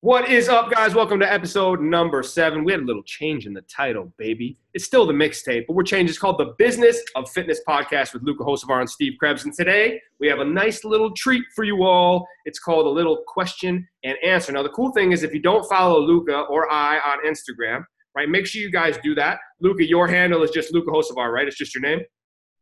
What is up, guys? Welcome to episode number seven. We had a little change in the title, baby. It's still the mixtape, but we're changing. It's called the Business of Fitness podcast with Luca Hocevar and Steve Krebs. And today we have a nice little treat for you all. It's called a little question and answer. Now, the cool thing is if you don't follow Luca or I on Instagram, right, make sure you guys do that. Luca, your handle is just Luca Hocevar, right? It's just your name?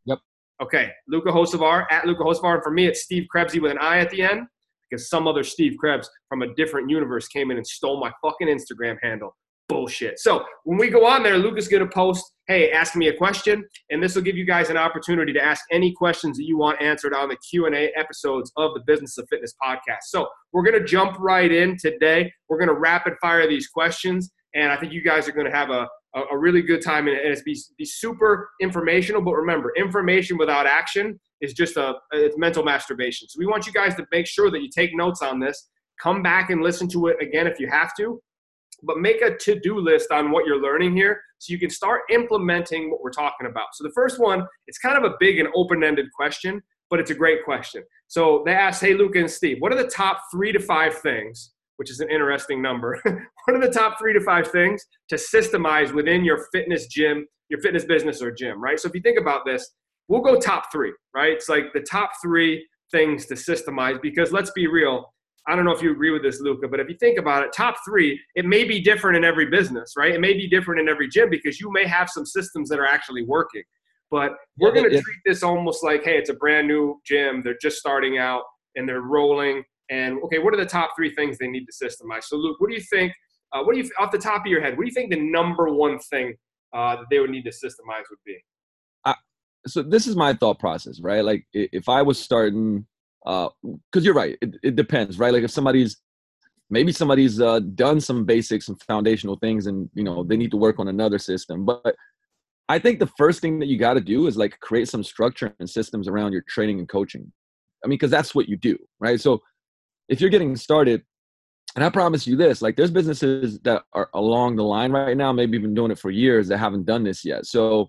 Yep. Okay, Luca Hocevar, at Luca Hocevar. And for me, it's Steve Krebsy with an I at the end because some other Steve Krebs from a different universe came in and stole my fucking Instagram handle. Bullshit. So when we go on there, Luca's gonna post, "Hey, ask me a question," and this will give you guys an opportunity to ask any questions that you want answered on the Q and A episodes of the Business of Fitness podcast. So we're gonna jump right in today. We're gonna rapid fire these questions, and I think you guys are gonna have a a, really good time and it's be, be super informational but remember information without action is just a it's mental masturbation. So we want you guys to make sure that you take notes on this. Come back and listen to it again if you have to, but make a to-do list on what you're learning here so you can start implementing what we're talking about. So the first one, it's kind of a big and open-ended question, but it's a great question. So they asked, "Hey Luca and Steve, what are the top 3 to 5 things which is an interesting number. what are the top three to five things to systemize within your fitness gym, your fitness business or gym, right? So if you think about this, we'll go top three, right? It's like the top three things to systemize because let's be real. I don't know if you agree with this, Luca, but if you think about it, top three, it may be different in every business, right? It may be different in every gym because you may have some systems that are actually working. But we're going to treat this almost like, hey, it's a brand new gym. They're just starting out and they're rolling. And okay, what are the top three things they need to systemize? So, Luke, what do you think? Uh, what do you, off the top of your head, what do you think the number one thing uh, that they would need to systemize would be? so this is my thought process, right? Like if I was starting, because uh, you're right, it, it, depends, right? Like if somebody's maybe somebody's uh, done some basics and foundational things, and you know they need to work on another system. But I think the first thing that you got to do is like create some structure and systems around your training and coaching. I mean, because that's what you do, right? So if you're getting started, and I promise you this, like there's businesses that are along the line right now, maybe been doing it for years that haven't done this yet. So,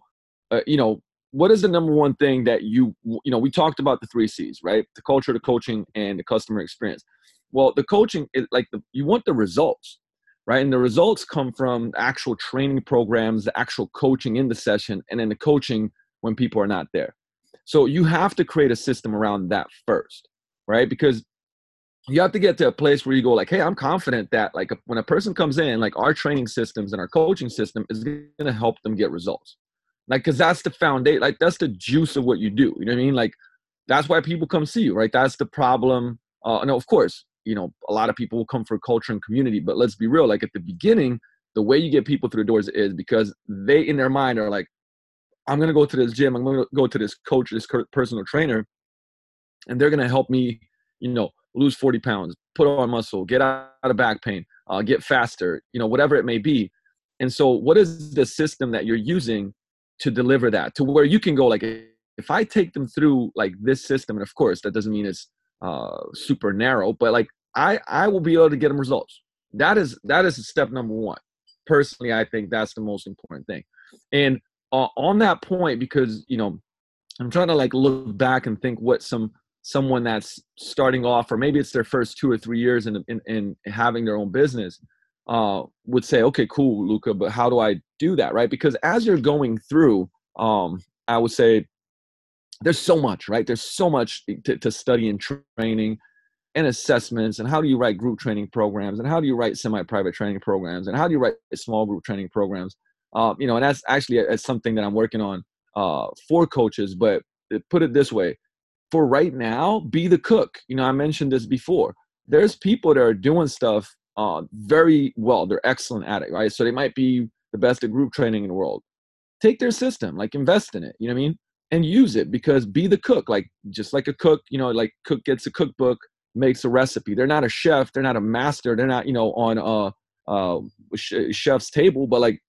uh, you know, what is the number one thing that you you know we talked about the three c's right? The culture the coaching and the customer experience. Well the coaching is like the, you want the results right? And the results come from actual training programs the actual coaching in the session and then the coaching when people are not there. So you have to create a system around that first right? Because you have to get to a place where you go like hey i'm confident that like when a person comes in like our training systems and our coaching system is going to help them get results. Like because that's the foundation like that's the juice of what you do you know what i mean? Like that's why people come see you right? That's the problem uh no of course you know a lot of people will come for culture and community but let's be real like at the beginning the way you get people through the doors is because they in their mind are like i'm going to go to this gym i'm going to go to this coach this personal trainer and they're going to help me you know lose 40 pounds put on muscle get out of back pain uh, get faster you know whatever it may be. And so what is the system that you're using to deliver that to where you can go like if i take them through like this system and of course that doesn't mean it's uh super narrow but like i i will be able to get them results. That is that is step number one. Personally i think that's the most important thing. And uh, on that point because you know i'm trying to like look back and think what some someone that's starting off or maybe it's their first two or three years in in, in having their own business uh, would say, okay, cool, luca but how do I do that, right? Because as you're going through, um, I would say there's so much, right? There's so much to, to study and training and assessments and how do you write group training programs and how do you write semi-private training programs and how do you write small group training programs uh, you know and that's actually a, a, something that i'm working on uh, for coaches but put it this way for right now be the cook you know i mentioned this before there's people that are doing stuff uh, very well. They're excellent at it, right? So they might be the best at group training in the world. Take their system, like invest in it. You know what I mean? And use it because be the cook, like just like a cook. You know, like cook gets a cookbook, makes a recipe. They're not a chef. They're not a master. They're not you know on a, chef's table, but like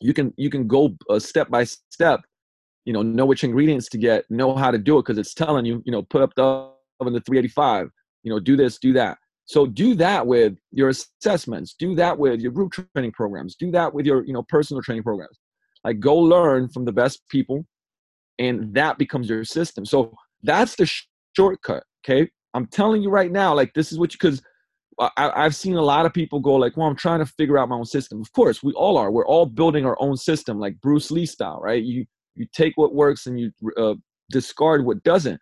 you can you can go uh, step by step. You know, know which ingredients to get, know how to do it because it's telling you. You know, put up the oven to 385. You know, do this, do that so do that with your assessments. Do that with your group training programs. Do that with your you know personal training programs. Like go learn from the best people, and that becomes your system. So that's the sh- shortcut. Okay, I'm telling you right now. Like this is what you because I've seen a lot of people go like, well, I'm trying to figure out my own system. Of course, we all are. We're all building our own system, like Bruce Lee style, right? You you take what works and you uh, discard what doesn't.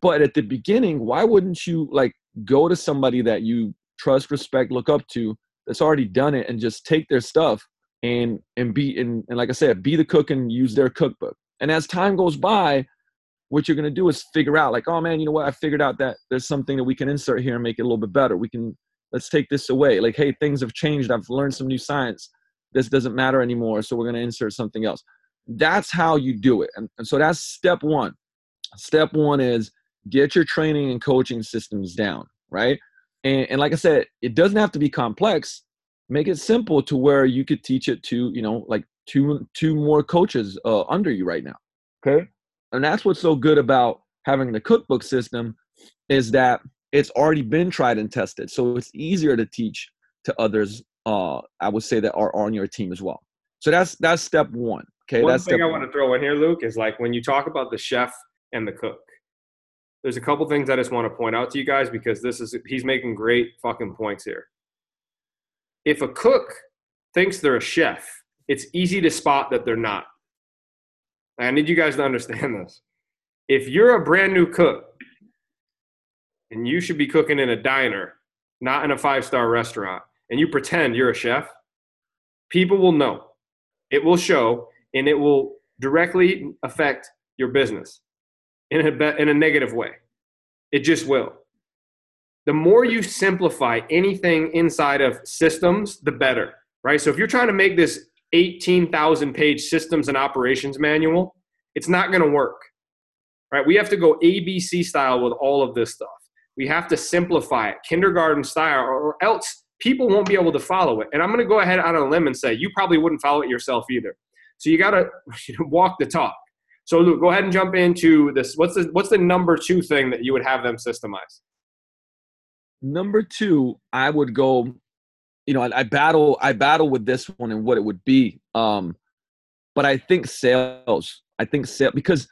But at the beginning, why wouldn't you like go to somebody that you trust, respect, look up to that's already done it and just take their stuff and and be and, and like I said, be the cook and use their cookbook. And as time goes by, what you're gonna do is figure out like, oh man, you know what? I figured out that there's something that we can insert here and make it a little bit better. We can let's take this away. Like, hey, things have changed. I've learned some new science. This doesn't matter anymore. So we're gonna insert something else. That's how you do it. And, and so that's step one. Step one is get your training and coaching systems down, right? And, and like I said, it doesn't have to be complex. Make it simple to where you could teach it to, you know, like two two more coaches uh, under you right now. Okay, and that's what's so good about having the cookbook system is that it's already been tried and tested, so it's easier to teach to others. Uh, I would say that are on your team as well. So that's that's step one. Okay, One that's thing I want to throw in here, Luke, is like when you talk about the chef and the cook. There's a couple things I just want to point out to you guys because this is he's making great fucking points here. If a cook thinks they're a chef, it's easy to spot that they're not. I need you guys to understand this. If you're a brand new cook and you should be cooking in a diner, not in a five star restaurant, and you pretend you're a chef, people will know. It will show and it will directly affect your business in a, in a negative way. It just will. The more you simplify anything inside of systems, the better, right? So if you're trying to make this 18,000 page systems and operations manual, it's not going to work, right? We have to go ABC style with all of this stuff. We have to simplify it, kindergarten style, or else people won't be able to follow it. And I'm going to go ahead on a limb and say you probably wouldn't follow it yourself either. So you got to walk the talk. So Luke, go ahead and jump into this. What's the what's the number two thing that you would have them systemize? Number two, I would go. You know, I, I battle. I battle with this one and what it would be. Um, but I think sales. I think sales because,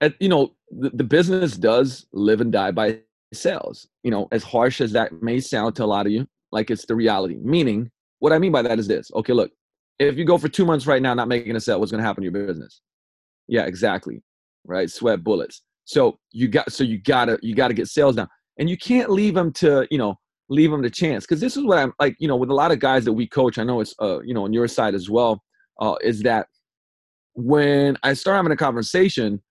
at, you know, the, the business does live and die by sales. You know, as harsh as that may sound to a lot of you, like it's the reality. Meaning, what I mean by that is this. Okay, look, if you go for two months right now not making a sale, what's going to happen to your business? Yeah, exactly. Right, sweat bullets. So you got so you gotta you gotta get sales down, and you can't leave them to you know leave them to chance because this is what I'm like you know with a lot of guys that we coach. I know it's uh you know on your side as well. Uh, is that when I start having a conversation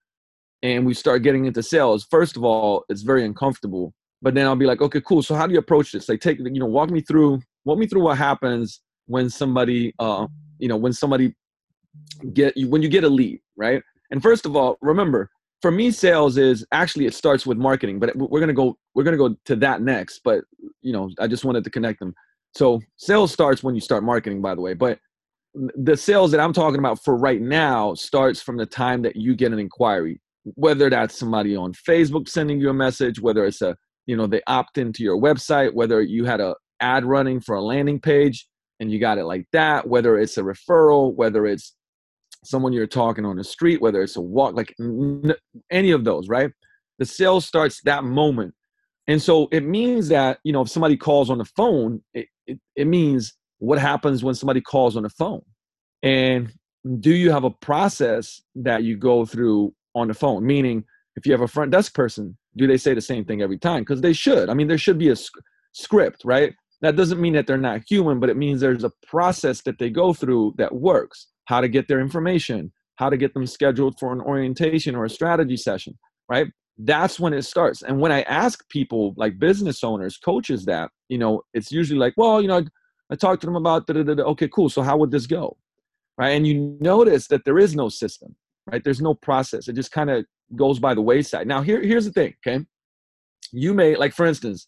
and we start getting into sales, first of all, it's very uncomfortable. But then I'll be like, okay, cool. So how do you approach this? Like, take you know, walk me through, walk me through what happens when somebody, uh, you know, when somebody get you when you get a lead, right? And first of all, remember, for me, sales is actually it starts with marketing, but we're gonna go we're gonna go to that next. But you know, I just wanted to connect them. So sales starts when you start marketing, by the way. But the sales that I'm talking about for right now starts from the time that you get an inquiry, whether that's somebody on Facebook sending you a message, whether it's a you know they opt into your website, whether you had a ad running for a landing page and you got it like that, whether it's a referral, whether it's someone you're talking on the street, whether it's a walk, like n- any of those, right? The sale starts that moment. And so it means that, you know, if somebody calls on the phone, it, it, it means what happens when somebody calls on the phone. And do you have a process that you go through on the phone? Meaning, if you have a front desk person, do they say the same thing every time? Because they should. I mean, there should be a sc- script, right? That doesn't mean that they're not human, but it means there's a process that they go through that works how to get their information, how to get them scheduled for an orientation or a strategy session, right? That's when it starts. And when I ask people, like business owners, coaches, that, you know, it's usually like, well, you know, I, I talked to them about, da, da, da, okay, cool. So how would this go? Right. And you notice that there is no system, right? There's no process. It just kind of goes by the wayside. Now, here, here's the thing, okay? You may, like, for instance,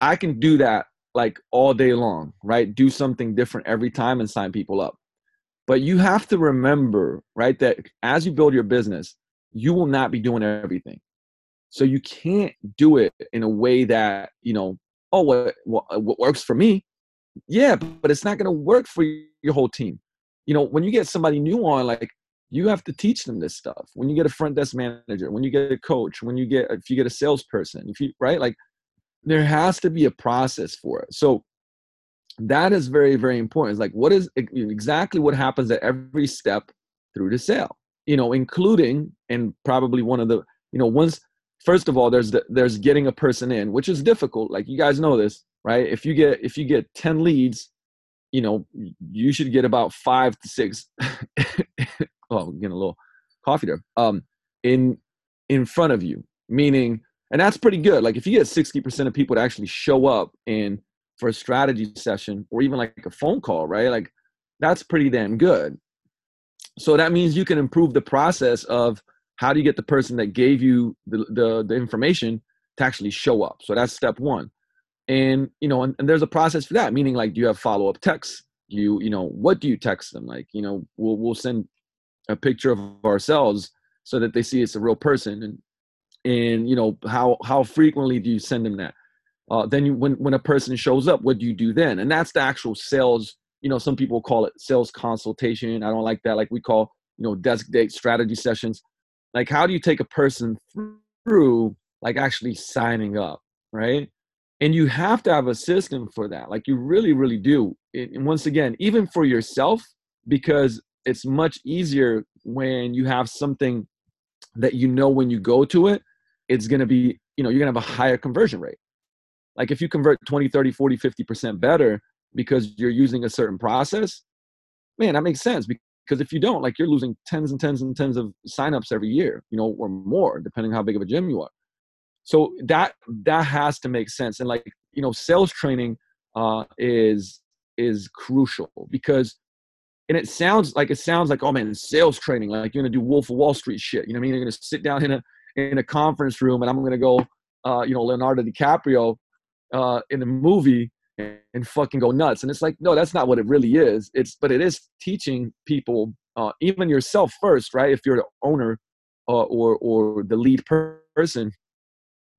I can do that like all day long, right? Do something different every time and sign people up. But you have to remember, right, that as you build your business, you will not be doing everything. So you can't do it in a way that, you know, oh, what, what, what works for me? Yeah, but it's not going to work for your whole team. You know, when you get somebody new on, like, you have to teach them this stuff. When you get a front desk manager, when you get a coach, when you get, if you get a salesperson, if you, right, like, has to be a process for it. So that is very, very important. It's like what is exactly what happens at every step through the sale, you know, including and probably one of the, you know, once first of all, there's the, there's getting a person in, which is difficult. Like you guys know this, right? If you get if you get 10 leads, you know, you should get about five to six. oh, getting a little coffee there. Um, in in front of you, meaning, and that's pretty good. Like if you get 60% of people to actually show up in for a strategy session or even like a phone call, right? Like that's pretty damn good. So that means you can improve the process of how do you get the person that gave you the, the, the information to actually show up. So that's step one. And you know, and, and there's a process for that, meaning like do you have follow-up texts? You, you know, what do you text them? Like, you know, we'll we'll send a picture of ourselves so that they see it's a real person and and you know how how frequently do you send them that? Uh, then you, when when a person shows up what do you do then? And that's the actual sales you know some people call it sales consultation. I don't like that. Like we call you know desk date strategy sessions. Like how do you take a person through like actually signing up right? And you have to have a system for that. Like you really really do. And once again even for yourself because it's much easier when you have something that you know when you go to it it's going to be you know you're going to have a higher conversion rate. Like if you convert 20 30 40 50% better because you're using a certain process man that makes sense because if you don't like you're losing tens and tens and tens of signups every year you know or more depending how big of a gym you are. So that that has to make sense and like you know sales training uh is is crucial because and it sounds like it sounds like oh man sales training like you're gonna do wolf of wall street shit you know what i mean? You're gonna sit down in a in a conference room and i'm gonna go uh you know leonardo dicaprio uh in a movie and, and fucking go nuts and it's like no that's not what it really is it's but it is teaching people uh even yourself first right if you're the owner uh, or or the lead person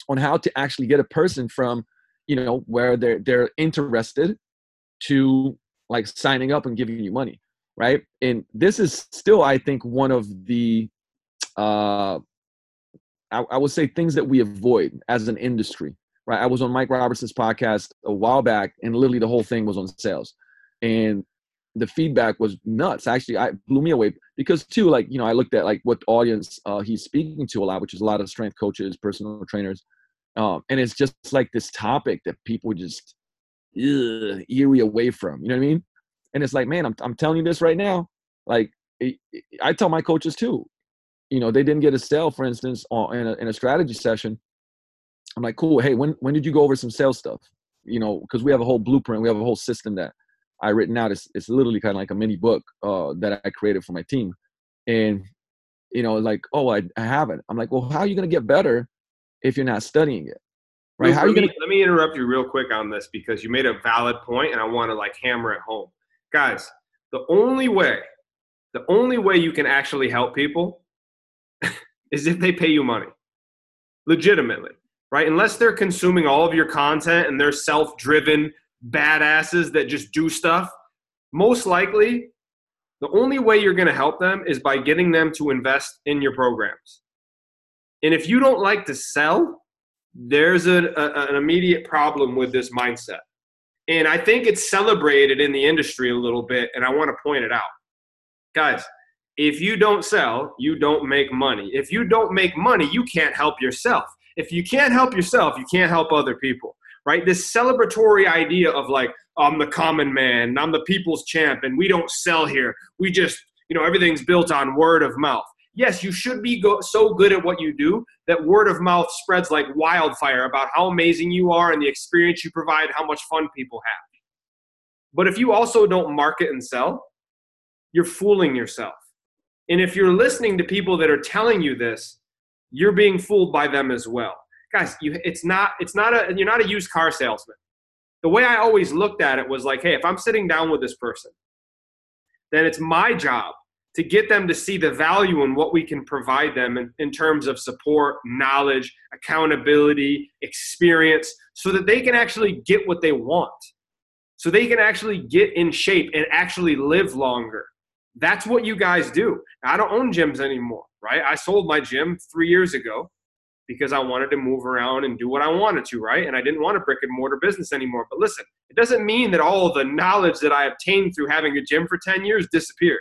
on how to actually get a person from you know where they're they're interested to like signing up and giving you money right? And this is still, I think, one of the, uh, I, I would say, things that we avoid as an industry, right? I was on Mike Robertson's podcast a while back, and literally the whole thing was on sales, and the feedback was nuts. Actually, I blew me away because too, like you know, I looked at like what audience uh, he's speaking to a lot, which is a lot of strength coaches, personal trainers, um, and it's just like this topic that people just ugh, eerie away from. You know what I mean? And it's like, man, I'm, I'm telling you this right now. Like, it, it, I tell my coaches too, you know, they didn't get a sale, for instance, on, in, a, in a strategy session. I'm like, cool. Hey, when, when did you go over some sales stuff? You know, because we have a whole blueprint, we have a whole system that I written out. It's, it's literally kind of like a mini book uh, that I created for my team. And, you know, like, oh, I, I haven't. I'm like, well, how are you going to get better if you're not studying it? Right? How are you going to? Let me interrupt you real quick on this because you made a valid point and I want to like hammer it home guys, the only way, the only way you can actually help people is if they pay you money. Legitimately, right? Unless they're consuming all of your content and they're self driven badasses that just do stuff, most likely the only way you're going to help them is by getting them to invest in your programs. And if you don't like to sell, there's a, a, an immediate problem with this mindset. And I think it's celebrated in the industry a little bit, and I want to point it out. Guys, if you don't sell, you don't make money. If you don't make money, you can't help yourself. If you can't help yourself, you can't help other people, right? This celebratory idea of like, I'm the common man, I'm the people's champ, and we don't sell here. We just, you know, everything's built on word of mouth yes, you should be go- so good at what you do that word of mouth spreads like wildfire about how amazing you are and the experience you provide, how much fun people have. But if you also don't market and sell, you're fooling yourself. And if you're listening to people that are telling you this, you're being fooled by them as well. Guys, you, it's not it's not a you're not a used car salesman. The way I always looked at it was like, hey, if I'm sitting down with this person, then it's my job to get them to see the value in what we can provide them in, in, terms of support, knowledge, accountability, experience, so that they can actually get what they want. So they can actually get in shape and actually live longer. That's what you guys do. I don't own gyms anymore, right? I sold my gym three years ago because I wanted to move around and do what I wanted to, right? And I didn't want a brick and mortar business anymore. But listen, it doesn't mean that all the knowledge that I obtained through having a gym for 10 years disappeared.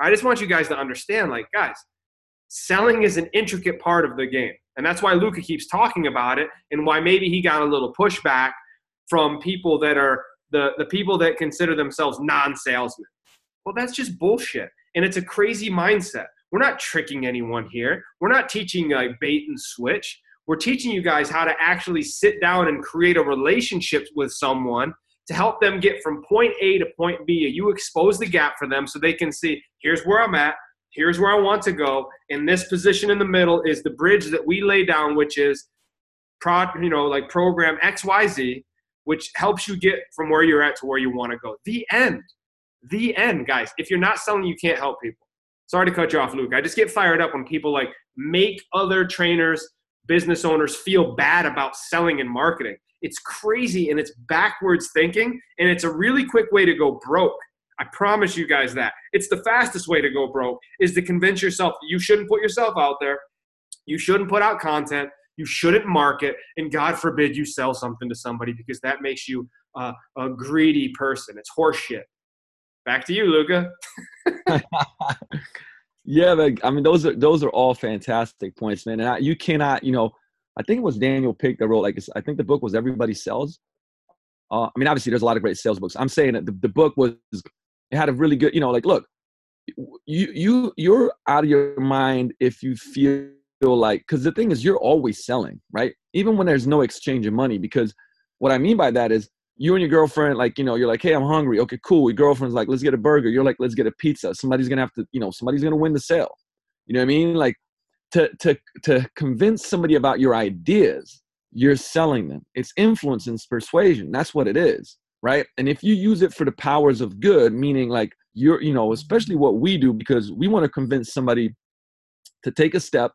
I just want you guys to understand, like, guys, selling is an intricate part of the game. And that's why Luca keeps talking about it and why maybe he got a little pushback from people that are the, the people that consider themselves non-salesmen. Well, that's just bullshit. And it's a crazy mindset. We're not tricking anyone here. We're not teaching like bait and switch. We're teaching you guys how to actually sit down and create a relationship with someone to help them get from point A to point B. You expose the gap for them so they can see here's where I'm at, here's where I want to go. And this position in the middle is the bridge that we lay down, which is pro, you know, like program XYZ, which helps you get from where you're at to where you want to go. The end. The end, guys. If you're not selling, you can't help people. Sorry to cut you off, Luke. I just get fired up when people like make other trainers, business owners feel bad about selling and marketing. It's crazy and it's backwards thinking, and it's a really quick way to go broke. I promise you guys that. It's the fastest way to go broke is to convince yourself you shouldn't put yourself out there. You shouldn't put out content. You shouldn't market. And God forbid you sell something to somebody because that makes you uh, a greedy person. It's horseshit. Back to you, Luca. yeah, but I mean, those are those are all fantastic points, man. And I, you cannot, you know, I think it was Daniel Pink that wrote like I think the book was Everybody Sells. Uh, I mean, obviously, there's a lot of great sales books. I'm saying that the, the book was it had a really good, you know, like look, you you you're out of your mind if you feel like because the thing is you're always selling, right? Even when there's no exchange of money. Because what I mean by that is you and your girlfriend, like, you know, you're like, hey, I'm hungry. Okay, cool. Your girlfriend's like, let's get a burger. You're like, let's get a pizza. Somebody's gonna have to, you know, somebody's gonna win the sale. You know what I mean? Like to to to convince somebody about your ideas, you're selling them. It's influence and persuasion. That's what it is, right? And if you use it for the powers of good, meaning like you're, you know, especially what we do, because we want to convince somebody to take a step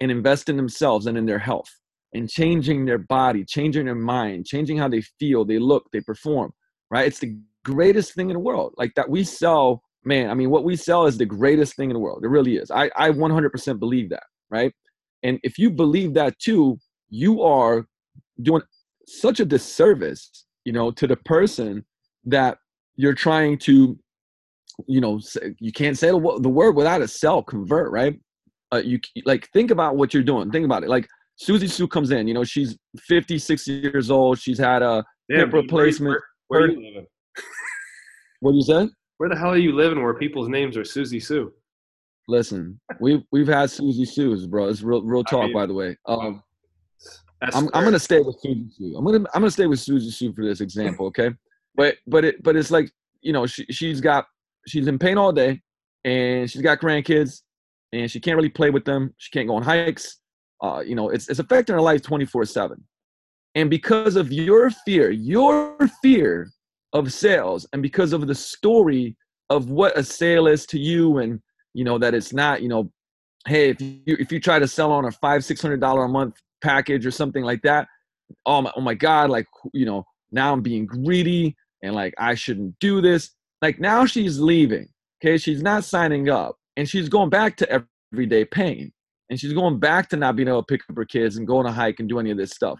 and invest in themselves and in their health and changing their body, changing their mind, changing how they feel, they look, they perform, right? It's the greatest thing in the world. Like that we sell, man, I mean, what we sell is the greatest thing in the world. It really is. I, I 100% believe that, right? And if you believe that too, you are doing such a disservice, you know, to the person that you're trying to, you know, you can't say the, word without a sell, convert, right? Uh, you like think about what you're doing. Think about it. Like Susie Sue comes in. You know, she's 56 years old. She's had a Damn, hip replacement. Where, where, where are you living? what you said? Where the hell are you living where people's names are Susie Sue? Listen, we've we've had Susie Sue's, bro. It's real real talk, I mean, by the way. Um, I'm I'm gonna stay with Susie Sue. I'm gonna I'm gonna stay with Susie Sue for this example, okay? but but it but it's like you know she she's got she's in pain all day, and she's got grandkids, and she can't really play with them. She can't go on hikes uh, you know, it's, it's affecting our lives 24 7. And because of your fear, your fear of sales, and because of the story of what a sale is to you, and you know that it's not, you know, hey, if you if you try to sell on a five six hundred dollar a month package or something like that, oh my, oh my god, like you know, now I'm being greedy and like I shouldn't do this. Like now she's leaving. Okay, she's not signing up, and she's going back to everyday pain and she's going back to not being able to pick up her kids and go on a hike and do any of this stuff.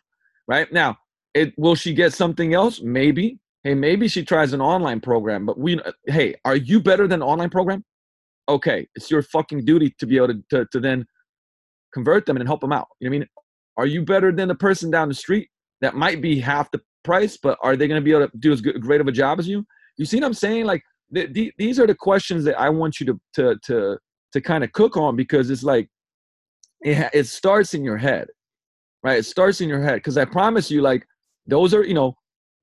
Right now, it will she get something else? Maybe. Hey, maybe she tries an online program. But we, hey, are you better than online program? Okay, it's your fucking duty to be able to, to, to then convert them and help them out. You know what I mean? Are you better than the person down the street that might be half the price, but are they going to be able to do as good, great of a job as you? You see what I'm saying? Like th- th- these are the questions that I want you to to to to kind of cook on because it's like it, it starts in your head, right? It starts in your head because I promise you, like those are you know,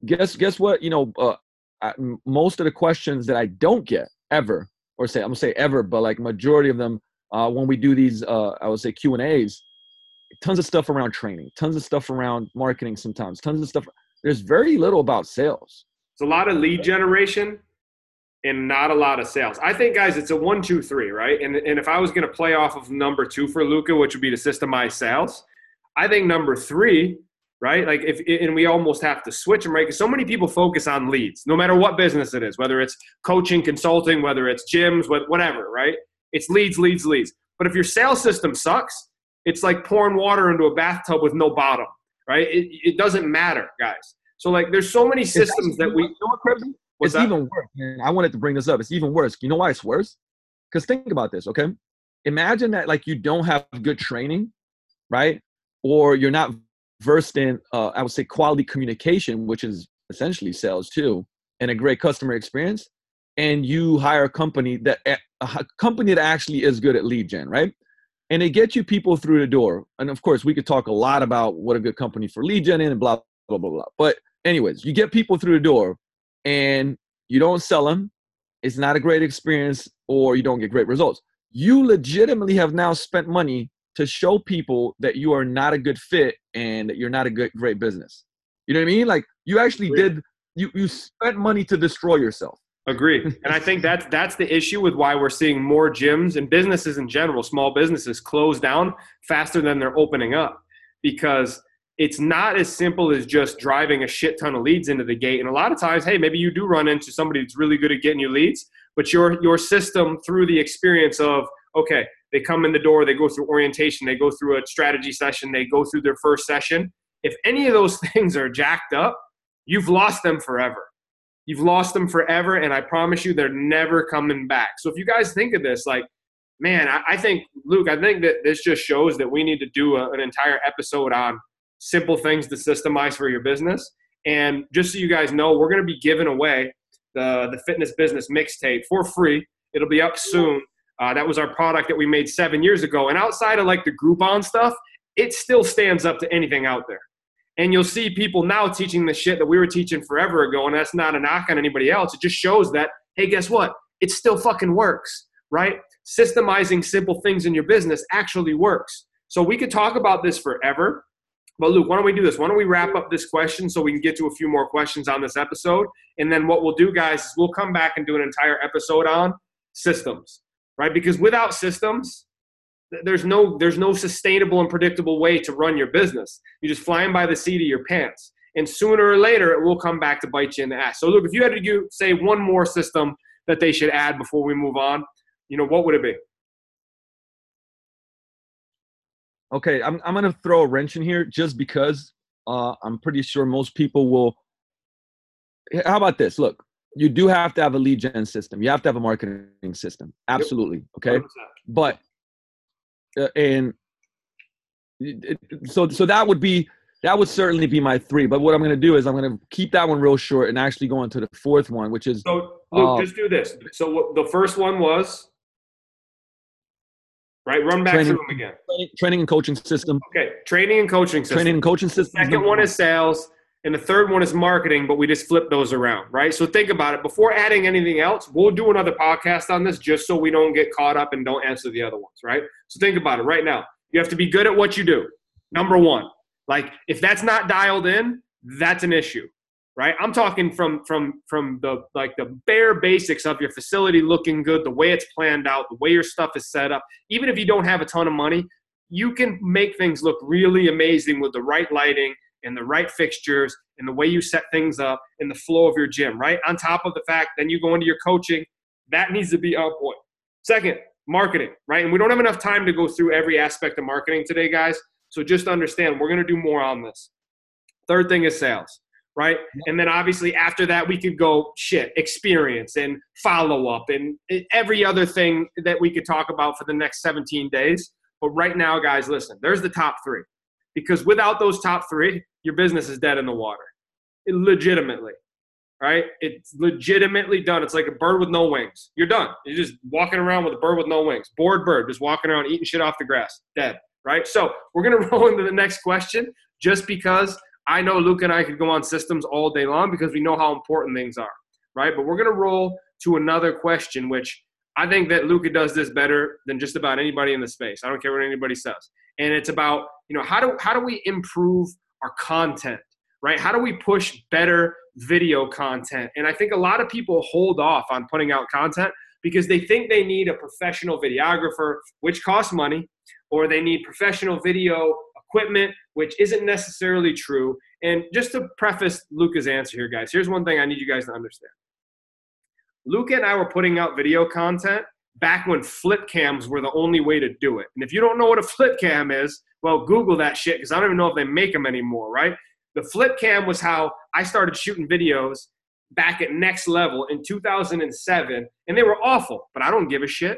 guess guess what you know, uh, I, most of the questions that I don't get ever, or say I'm gonna say ever, but like majority of them uh, when we do these, uh, I would say Q and A's, tons of stuff around training, tons of stuff around marketing, sometimes tons of stuff. There's very little about sales. It's a lot of lead generation and not a lot of sales. I think, guys, it's a one, two, three, right? And, and if I was going to play off of number two for Luca, which would be to systemize sales, I think number three, right? Like if and we almost have to switch them, right? Because so many people focus on leads, no matter what business it is, whether it's coaching, consulting, whether it's gyms, whatever, right? It's leads, leads, leads. But if your sales system sucks, It's like pouring water into a bathtub with no bottom, right? It, it doesn't matter, guys. So like, there's so many systems that we. You know what, it's that? even worse. Man. I wanted to bring this up. It's even worse. You know why it's worse? Because think about this, okay? Imagine that like you don't have good training, right? Or you're not versed in, uh, I would say, quality communication, which is essentially sales too, and a great customer experience. And you hire a company that a company that actually is good at lead gen, right? And they get you people through the door. And of course, we could talk a lot about what a good company for lead gen is and blah blah blah blah. But anyways, you get people through the door, and you don't sell them. It's not a great experience, or you don't get great results. You legitimately have now spent money to show people that you are not a good fit and that you're not a good great business. You know what I mean? Like you actually did you you spent money to destroy yourself. Agree. and I think that's that's the issue with why we're seeing more gyms and businesses in general, small businesses close down faster than they're opening up because it's not as simple as just driving a shit ton of leads into the gate. And a lot of times, hey, maybe you do run into somebody that's really good at getting you leads, but your your system through the experience of okay, they come in the door, they go through orientation, they go through a strategy session, they go through their first session. If any of those things are jacked up, you've lost them forever. You've lost them forever, and I promise you they're never coming back. So if you guys think of this, like, man, I, think, Luke, I think that this just shows that we need to do a, an entire episode on simple things to systemize for your business. And just so you guys know, we're going to be giving away the, the fitness business mixtape for free. It'll be up soon. Uh, that was our product that we made seven years ago. And outside of like the Groupon stuff, it still stands up to anything out there. And you'll see people now teaching the shit that we were teaching forever ago. And that's not a knock on anybody else. It just shows that, hey, guess what? It still fucking works, right? Systemizing simple things in your business actually works. So we could talk about this forever. But Luke, why don't we do this? Why don't we wrap up this question so we can get to a few more questions on this episode? And then what we'll do, guys, is we'll come back and do an entire episode on systems right? Because without systems, there's no there's no sustainable and predictable way to run your business. You're just flying by the seat of your pants, and sooner or later it will come back to bite you in the ass. So look, if you had to say one more system that they should add before we move on, you know what would it be? Okay, I'm I'm gonna throw a wrench in here just because uh, I'm pretty sure most people will. How about this? Look, you do have to have a lead gen system. You have to have a marketing system. Absolutely. Okay. 100%. But uh, and it, so so that would be that would certainly be my three. But what I'm going to do is I'm going to keep that one real short and actually go into the fourth one, which is so. Luke, uh, just do this. So what, the first one was right. Run back training, through them again. Training and coaching system. Okay, training and coaching system. Training and coaching system. second one is sales and the third one is marketing, but we just flip those around, right? So think about it. Before adding anything else, we'll do another podcast on this just so we don't get caught up and don't answer the other ones, right? So think about it right now. You have to be good at what you do. Number one, like if that's not dialed in, that's an issue, right? I'm talking from from from the like the bare basics of your facility looking good, the way it's planned out, the way your stuff is set up. Even if you don't have a ton of money, you can make things look really amazing with the right lighting and the right fixtures and the way you set things up and the flow of your gym, right? On top of the fact, then you go into your coaching, that needs to be on point. Second, marketing, right? And we don't have enough time to go through every aspect of marketing today, guys. So just understand, we're going to do more on this. Third thing is sales, right? And then obviously after that, we could go shit, experience and follow up and eh, every other thing that we could talk about for the next 17 days. But right now, guys, listen, there's the top three because without those top three, your business is dead in the water. It legitimately, right? It's legitimately done. It's like a bird with no wings. You're done. You're just walking around with a bird with no wings. Bored bird, just walking around eating shit off the grass. Dead, right? So we're going to roll into the next question just because I know Luke and I could go on systems all day long because we know how important things are, right? But we're going to roll to another question, which I think that Luca does this better than just about anybody in the space. I don't care what anybody says. And it's about, you know, how do how do we improve our content, right? How do we push better video content? And I think a lot of people hold off on putting out content because they think they need a professional videographer, which costs money, or they need professional video equipment, which isn't necessarily true. And just to preface Luca's answer here, guys, here's one thing I need you guys to understand. Luca and I were putting out video content back when flip cams were the only way to do it. And if you don't know what a flip cam is, well, Google that shit because I don't even know if they make them anymore, right? The flip cam was how I started shooting videos back at next level in 2007, and they were awful, but I don't give a shit.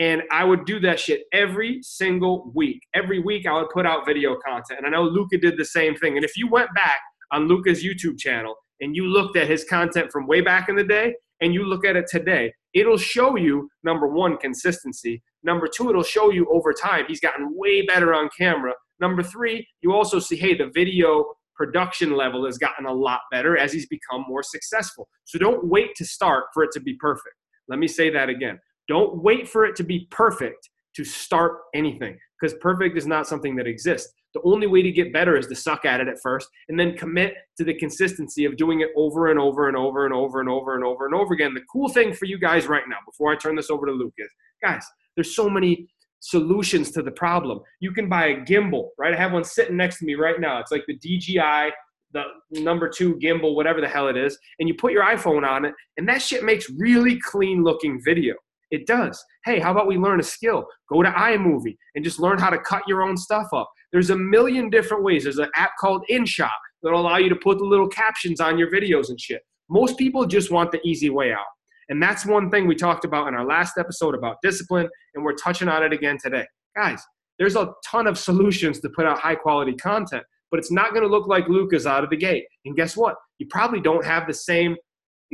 And I would do that shit every single week. Every week, I would put out video content. And I know Luca did the same thing. And if you went back on Luca's YouTube channel and you looked at his content from way back in the day and you look at it today, it'll show you number one, consistency. Number two, it'll show you over time he's gotten way better on camera. Number three, you also see, hey, the video production level has gotten a lot better as he's become more successful. So don't wait to start for it to be perfect. Let me say that again. Don't wait for it to be perfect to start anything because perfect is not something that exists. The only way to get better is to suck at it at first and then commit to the consistency of doing it over and over and over and over and over and over and over again. The cool thing for you guys right now, before I turn this over to Lucas, guys, there's so many solutions to the problem. You can buy a gimbal, right? I have one sitting next to me right now. It's like the DJI, the number two gimbal, whatever the hell it is, and you put your iPhone on it, and that shit makes really clean looking video. It does. Hey, how about we learn a skill? Go to iMovie and just learn how to cut your own stuff up. There's a million different ways. There's an app called InShot that'll allow you to put the little captions on your videos and shit. Most people just want the easy way out. And that's one thing we talked about in our last episode about discipline, and we're touching on it again today. Guys, there's a ton of solutions to put out high quality content, but it's not going to look like Luca's out of the gate. And guess what? You probably don't have the same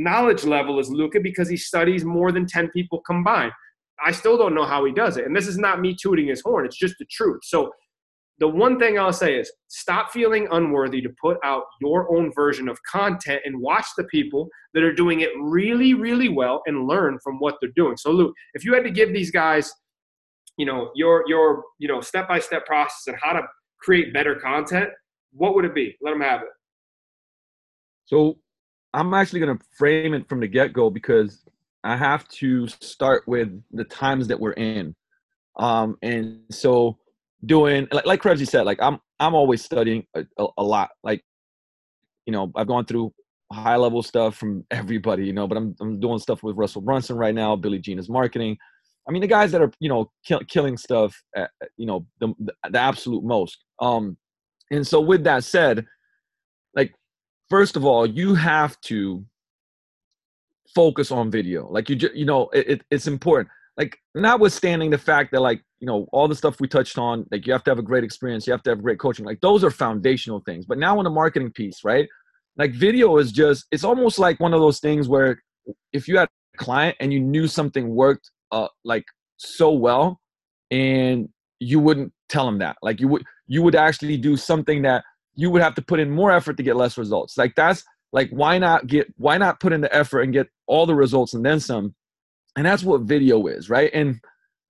knowledge level as Luca because he studies more than 10 people combined. I still don't know how he does it. And this is not me tooting his horn, it's just the truth. So the one thing I'll say is stop feeling unworthy to put out your own version of content and watch the people that are doing it really, really well and learn from what they're doing. So, Luke, if you had to give these guys, you know, your your you know step by step process and how to create better content, what would it be? Let them have it. So, I'm actually going to frame it from the get go because I have to start with the times that we're in, um, and so doing like like Krebsy said, like I'm I'm always studying a, a, a, lot. Like, you know, I've gone through high level stuff from everybody, you know, but I'm I'm doing stuff with Russell Brunson right now, Billy Gene is marketing. I mean, the guys that are you know kill, killing stuff, at, you know, the, the absolute most. Um, and so with that said, like first of all, you have to focus on video. Like you, just, you know, it, it, it's important. Like notwithstanding the fact that like you know all the stuff we touched on like you have to have a great experience you have to have great coaching like those are foundational things. But now on the marketing piece right? Like video is just it's almost like one of those things where if you had a client and you knew something worked uh like so well and you wouldn't tell them that. Like you would you would actually do something that you would have to put in more effort to get less results. Like that's like why not get why not put in the effort and get all the results and then some? And that's what video is right? And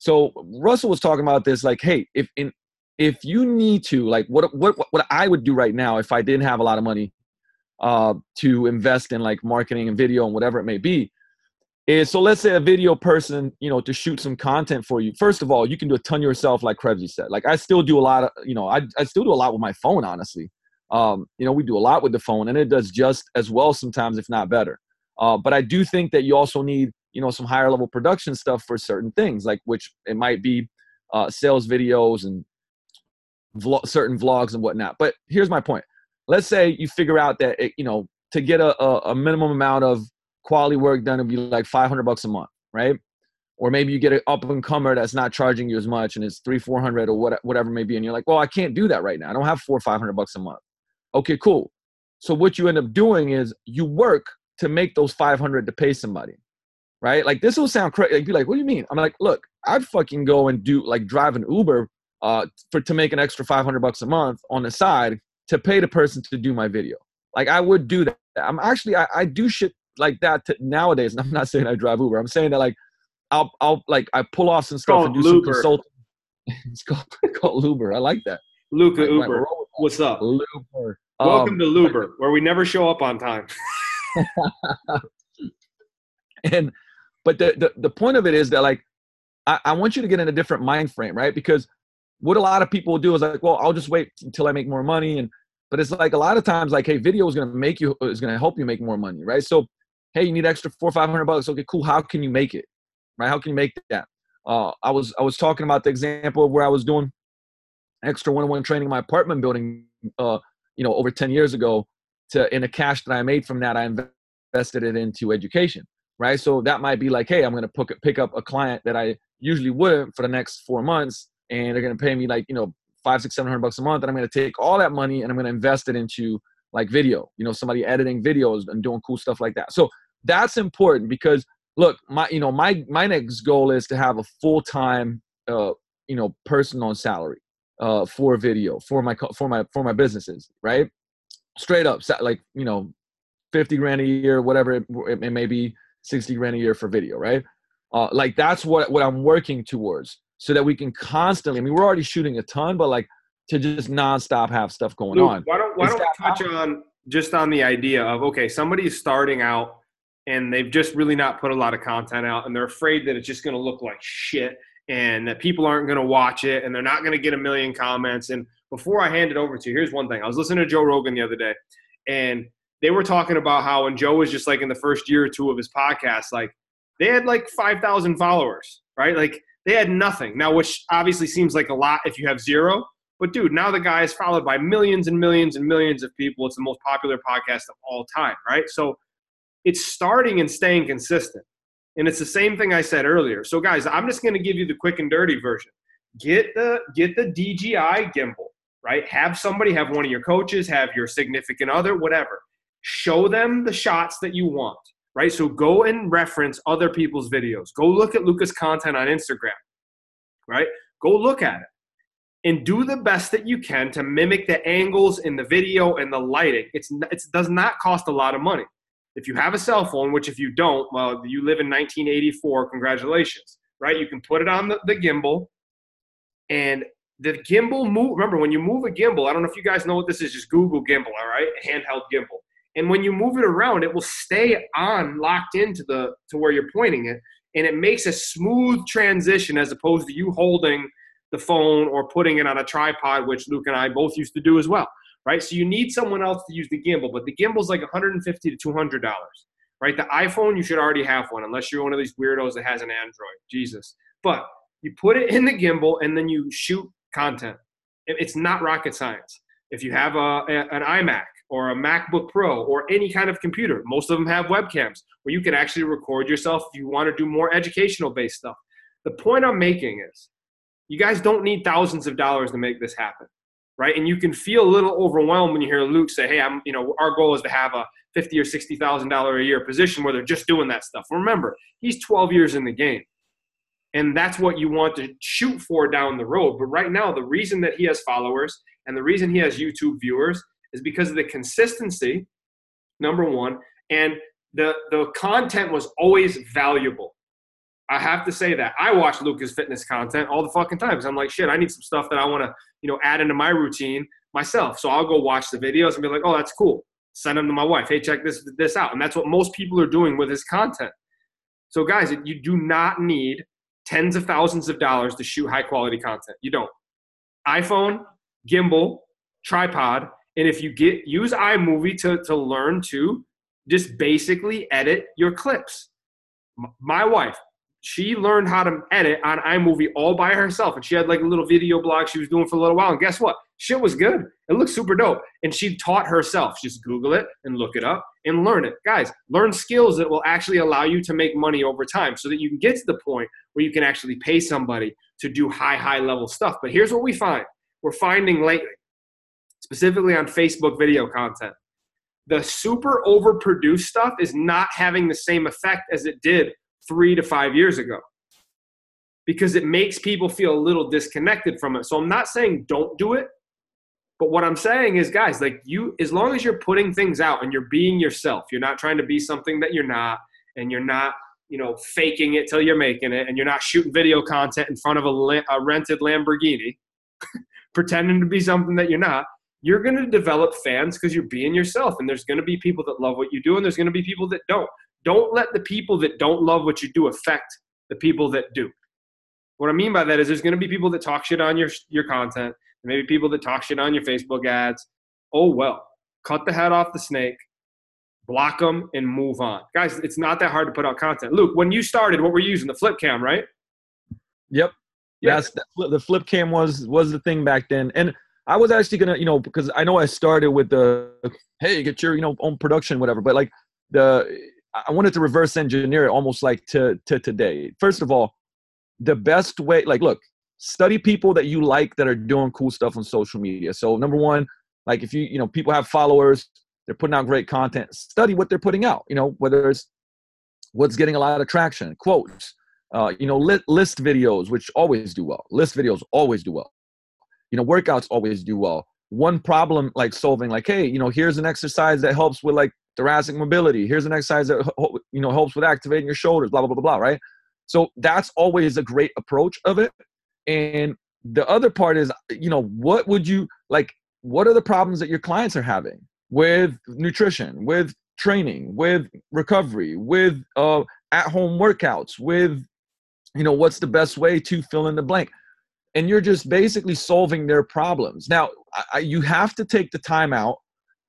so russell was talking about this like hey if in if you need to like what what what i would do right now if i didn't have a lot of money uh to invest in like marketing and video and whatever it may be is so let's say a video person you know to shoot some content for you. First of all you can do a ton yourself like Krebsy said. Like i still do a lot of you know I, I still do a lot with my phone honestly. Um you know we do a lot with the phone and it does just as well sometimes if not better. Uh, but i do think that you also need you know some higher level production stuff for certain things like which it might be uh, sales videos and certain vlogs and whatnot. But here's my point. Let's say you figure out that it, you know to get a, a minimum amount of quality work done it'd be like 500 bucks a month right or maybe you get an up and comer that's not charging you as much and it's three 400 or what, whatever may be and you're like well i can't do that right now i don't have four or 500 bucks a month okay cool so what you end up doing is you work to make those 500 to pay somebody right? Like this will sound crazy. Like, be like, what do you mean? I'm like, look, I'd fucking go and do like drive an Uber uh, for to make an extra 500 bucks a month on the side to pay the person to do my video. Like I would do that. I'm actually I, I do shit like that to, nowadays. And I'm not saying I drive Uber. I'm saying that like I'll I'll like I pull off some stuff and do Luber. some consulting. it's called, called Uber. I like that. Luca like, Uber. Like, What's up? Luber. Welcome um, to Luber, where we never show up on time. and but the, the, the point of it is that like I, I want you to get in a different mind frame, right? Because what a lot of people do is like, well, I'll just wait until I make more money. And but it's like a lot of times, like, hey, video is gonna make you is gonna help you make more money, right? So, hey, you need extra four five hundred bucks. Okay, cool. How can you make it? right? How can you make that? Uh, I was I was talking about the example of where I was doing extra one-on-one training in my apartment building, uh, you know, over 10 years ago. To in the cash that I made from that, I invested it into education, right? So that might be like, hey, I'm going to pick up a client that I usually wouldn't for the next four months, and they're going to pay me like you know five, six, seven hundred bucks a month, and I'm going to take all that money and I'm going to invest it into like video, you know, somebody editing videos and doing cool stuff like that. So that's important because look, my you know my my next goal is to have a full time uh, you know person on salary uh, for video for my for my for my businesses, right? Straight up, like you know, fifty grand a year, whatever it, it may be, sixty grand a year for video, right? Uh, like that's what what I'm working towards, so that we can constantly. I mean, we're already shooting a ton, but like to just nonstop have stuff going Luke, on. Why don't why don't we touch on just on the idea of okay, somebody's starting out and they've just really not put a lot of content out and they're afraid that it's just going to look like shit and that people aren't going to watch it and they're not going to get a million comments. And before i hand it over to you here's one thing. I was listening to joe rogan the other day and they were talking about how when joe was just like in the first year or two of his podcast like they had like 5000 followers right? Like they had nothing. Now which obviously seems like a lot if you have zero but dude now the guy is followed by millions and millions and millions of people it's the most popular podcast of all time right so it's starting and staying consistent. And it's the same thing I said earlier. So guys, I'm just going to give you the quick and dirty version. Get the get the DJI gimbal, right? Have somebody have one of your coaches, have your significant other, whatever. Show them the shots that you want, right? So go and reference other people's videos. Go look at Luca's content on Instagram, right? Go look at it and do the best that you can to mimic the angles in the video and the lighting. It's it does not cost a lot of money. If you have a cell phone, which if you don't, well, you live in 1984, congratulations, right? You can put it on the, the gimbal and the gimbal move. Remember, when you move a gimbal, I don't know if you guys know what this is, just Google gimbal, all right? Handheld gimbal. And when you move it around, it will stay on, locked into the to where you're pointing it, and it makes a smooth transition as opposed to you holding the phone or putting it on a tripod, which Luke and I both used to do as well right? So you need someone else to use the gimbal, but the gimbal's like 150 to 200 dollars, right? The iPhone you should already have one, unless you're one of these weirdos that has an Android. Jesus, but you put it in the gimbal and then you shoot content. It's not rocket science. If you have a, a an iMac or a MacBook Pro or any kind of computer, most of them have webcams where you can actually record yourself if you want to do more educational based stuff. The point I'm making is you guys don't need thousands of dollars to make this happen right? And you can feel a little overwhelmed when you hear Luke say, "Hey, I'm, you know, our goal is to have a fifty or sixty thousand dollar a year position where they're just doing that stuff." Remember, he's twelve years in the game, and that's what you want to shoot for down the road. But right now, the reason that he has followers and the reason he has YouTube viewers is because of the consistency. Number one, and the the content was always valuable. I have to say that I watch Luca's fitness content all the fucking time because I'm like, shit, I need some stuff that I want to, you know, add into my routine myself. So I'll go watch the videos and be like, oh, that's cool. Send them to my wife. Hey, check this this out. And that's what most people are doing with his content. So guys, you do not need tens of thousands of dollars to shoot high quality content. You don't. iPhone, gimbal, tripod, and if you get use iMovie to to learn to just basically edit your clips. My wife, she learned how to edit on iMovie all by herself. And she had like a little video blog she was doing for a little while. And guess what? Shit was good. It looked super dope. And she taught herself. Just Google it and look it up and learn it. Guys, learn skills that will actually allow you to make money over time so that you can get to the point where you can actually pay somebody to do high, high level stuff. But here's what we find we're finding lately, specifically on Facebook video content. The super overproduced stuff is not having the same effect as it did three to five years ago because it makes people feel a little disconnected from it. So I'm not saying don't do it, but what I'm saying is, guys, like you, as long as you're putting things out and you're being yourself, you're not trying to be something that you're not, and you're not, you know, faking it till you're making it, and you're not shooting video content in front of a, a rented Lamborghini, pretending to be something that you're not. You're going to develop fans because you're being yourself, and there's going to be people that love what you do, and there's going to be people that don't. Don't let the people that don't love what you do affect the people that do. What I mean by that is there's going to be people that talk shit on your your content, maybe people that talk shit on your Facebook ads. Oh well, cut the head off the snake, block them, and move on. Guys, it's not that hard to put out content. Luke, when you started, what were you using? The flip cam, right? Yep. Yeah. That's the, the flip cam was was the thing back then. And I was actually gonna, you know, because I know I started with the hey, get your, you know, own production, whatever. But like the I wanted to reverse engineer it almost like to to today. First of all, the best way, like, look, study people that you like that are doing cool stuff on social media. So number one, like if you, you know, people have followers, they're putting out great content. Study what they're putting out. You know, whether it's what's getting a lot of traction, quotes, uh, you know, list videos, which always do well. List videos always do well. You know, workouts always do well. One problem like solving, like, hey, you know, here's an exercise that helps with like thoracic mobility. Here's an exercise that you know helps with activating your shoulders. Blah blah blah blah. blah Right. So that's always a great approach of it. And the other part is, you know, what would you like? What are the problems that your clients are having with nutrition, with training, with recovery, with uh, at-home workouts, with you know what's the best way to fill in the blank and you're just basically solving their problems now I, you have to take the time out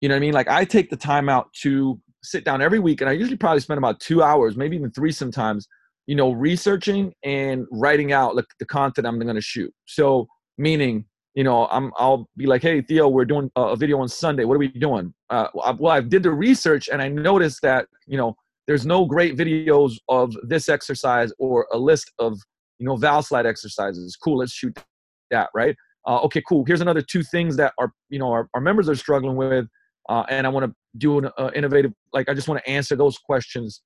you know what i mean? Like i take the time out to sit down every week and i usually probably spend about two hours maybe even three sometimes you know researching and writing out like the content i'm to shoot. So meaning you know i'm i'll be like hey theo we're doing a video on sunday. What are we doing? Uh, well i did the research and i noticed that you know there's no great videos of this exercise or a list of you know Valslide exercises. Cool let's shoot that right? Uh, okay cool. Here's another two things that our you know our, our members are struggling with uh, and i want to do an uh, innovative like i just want to answer those questions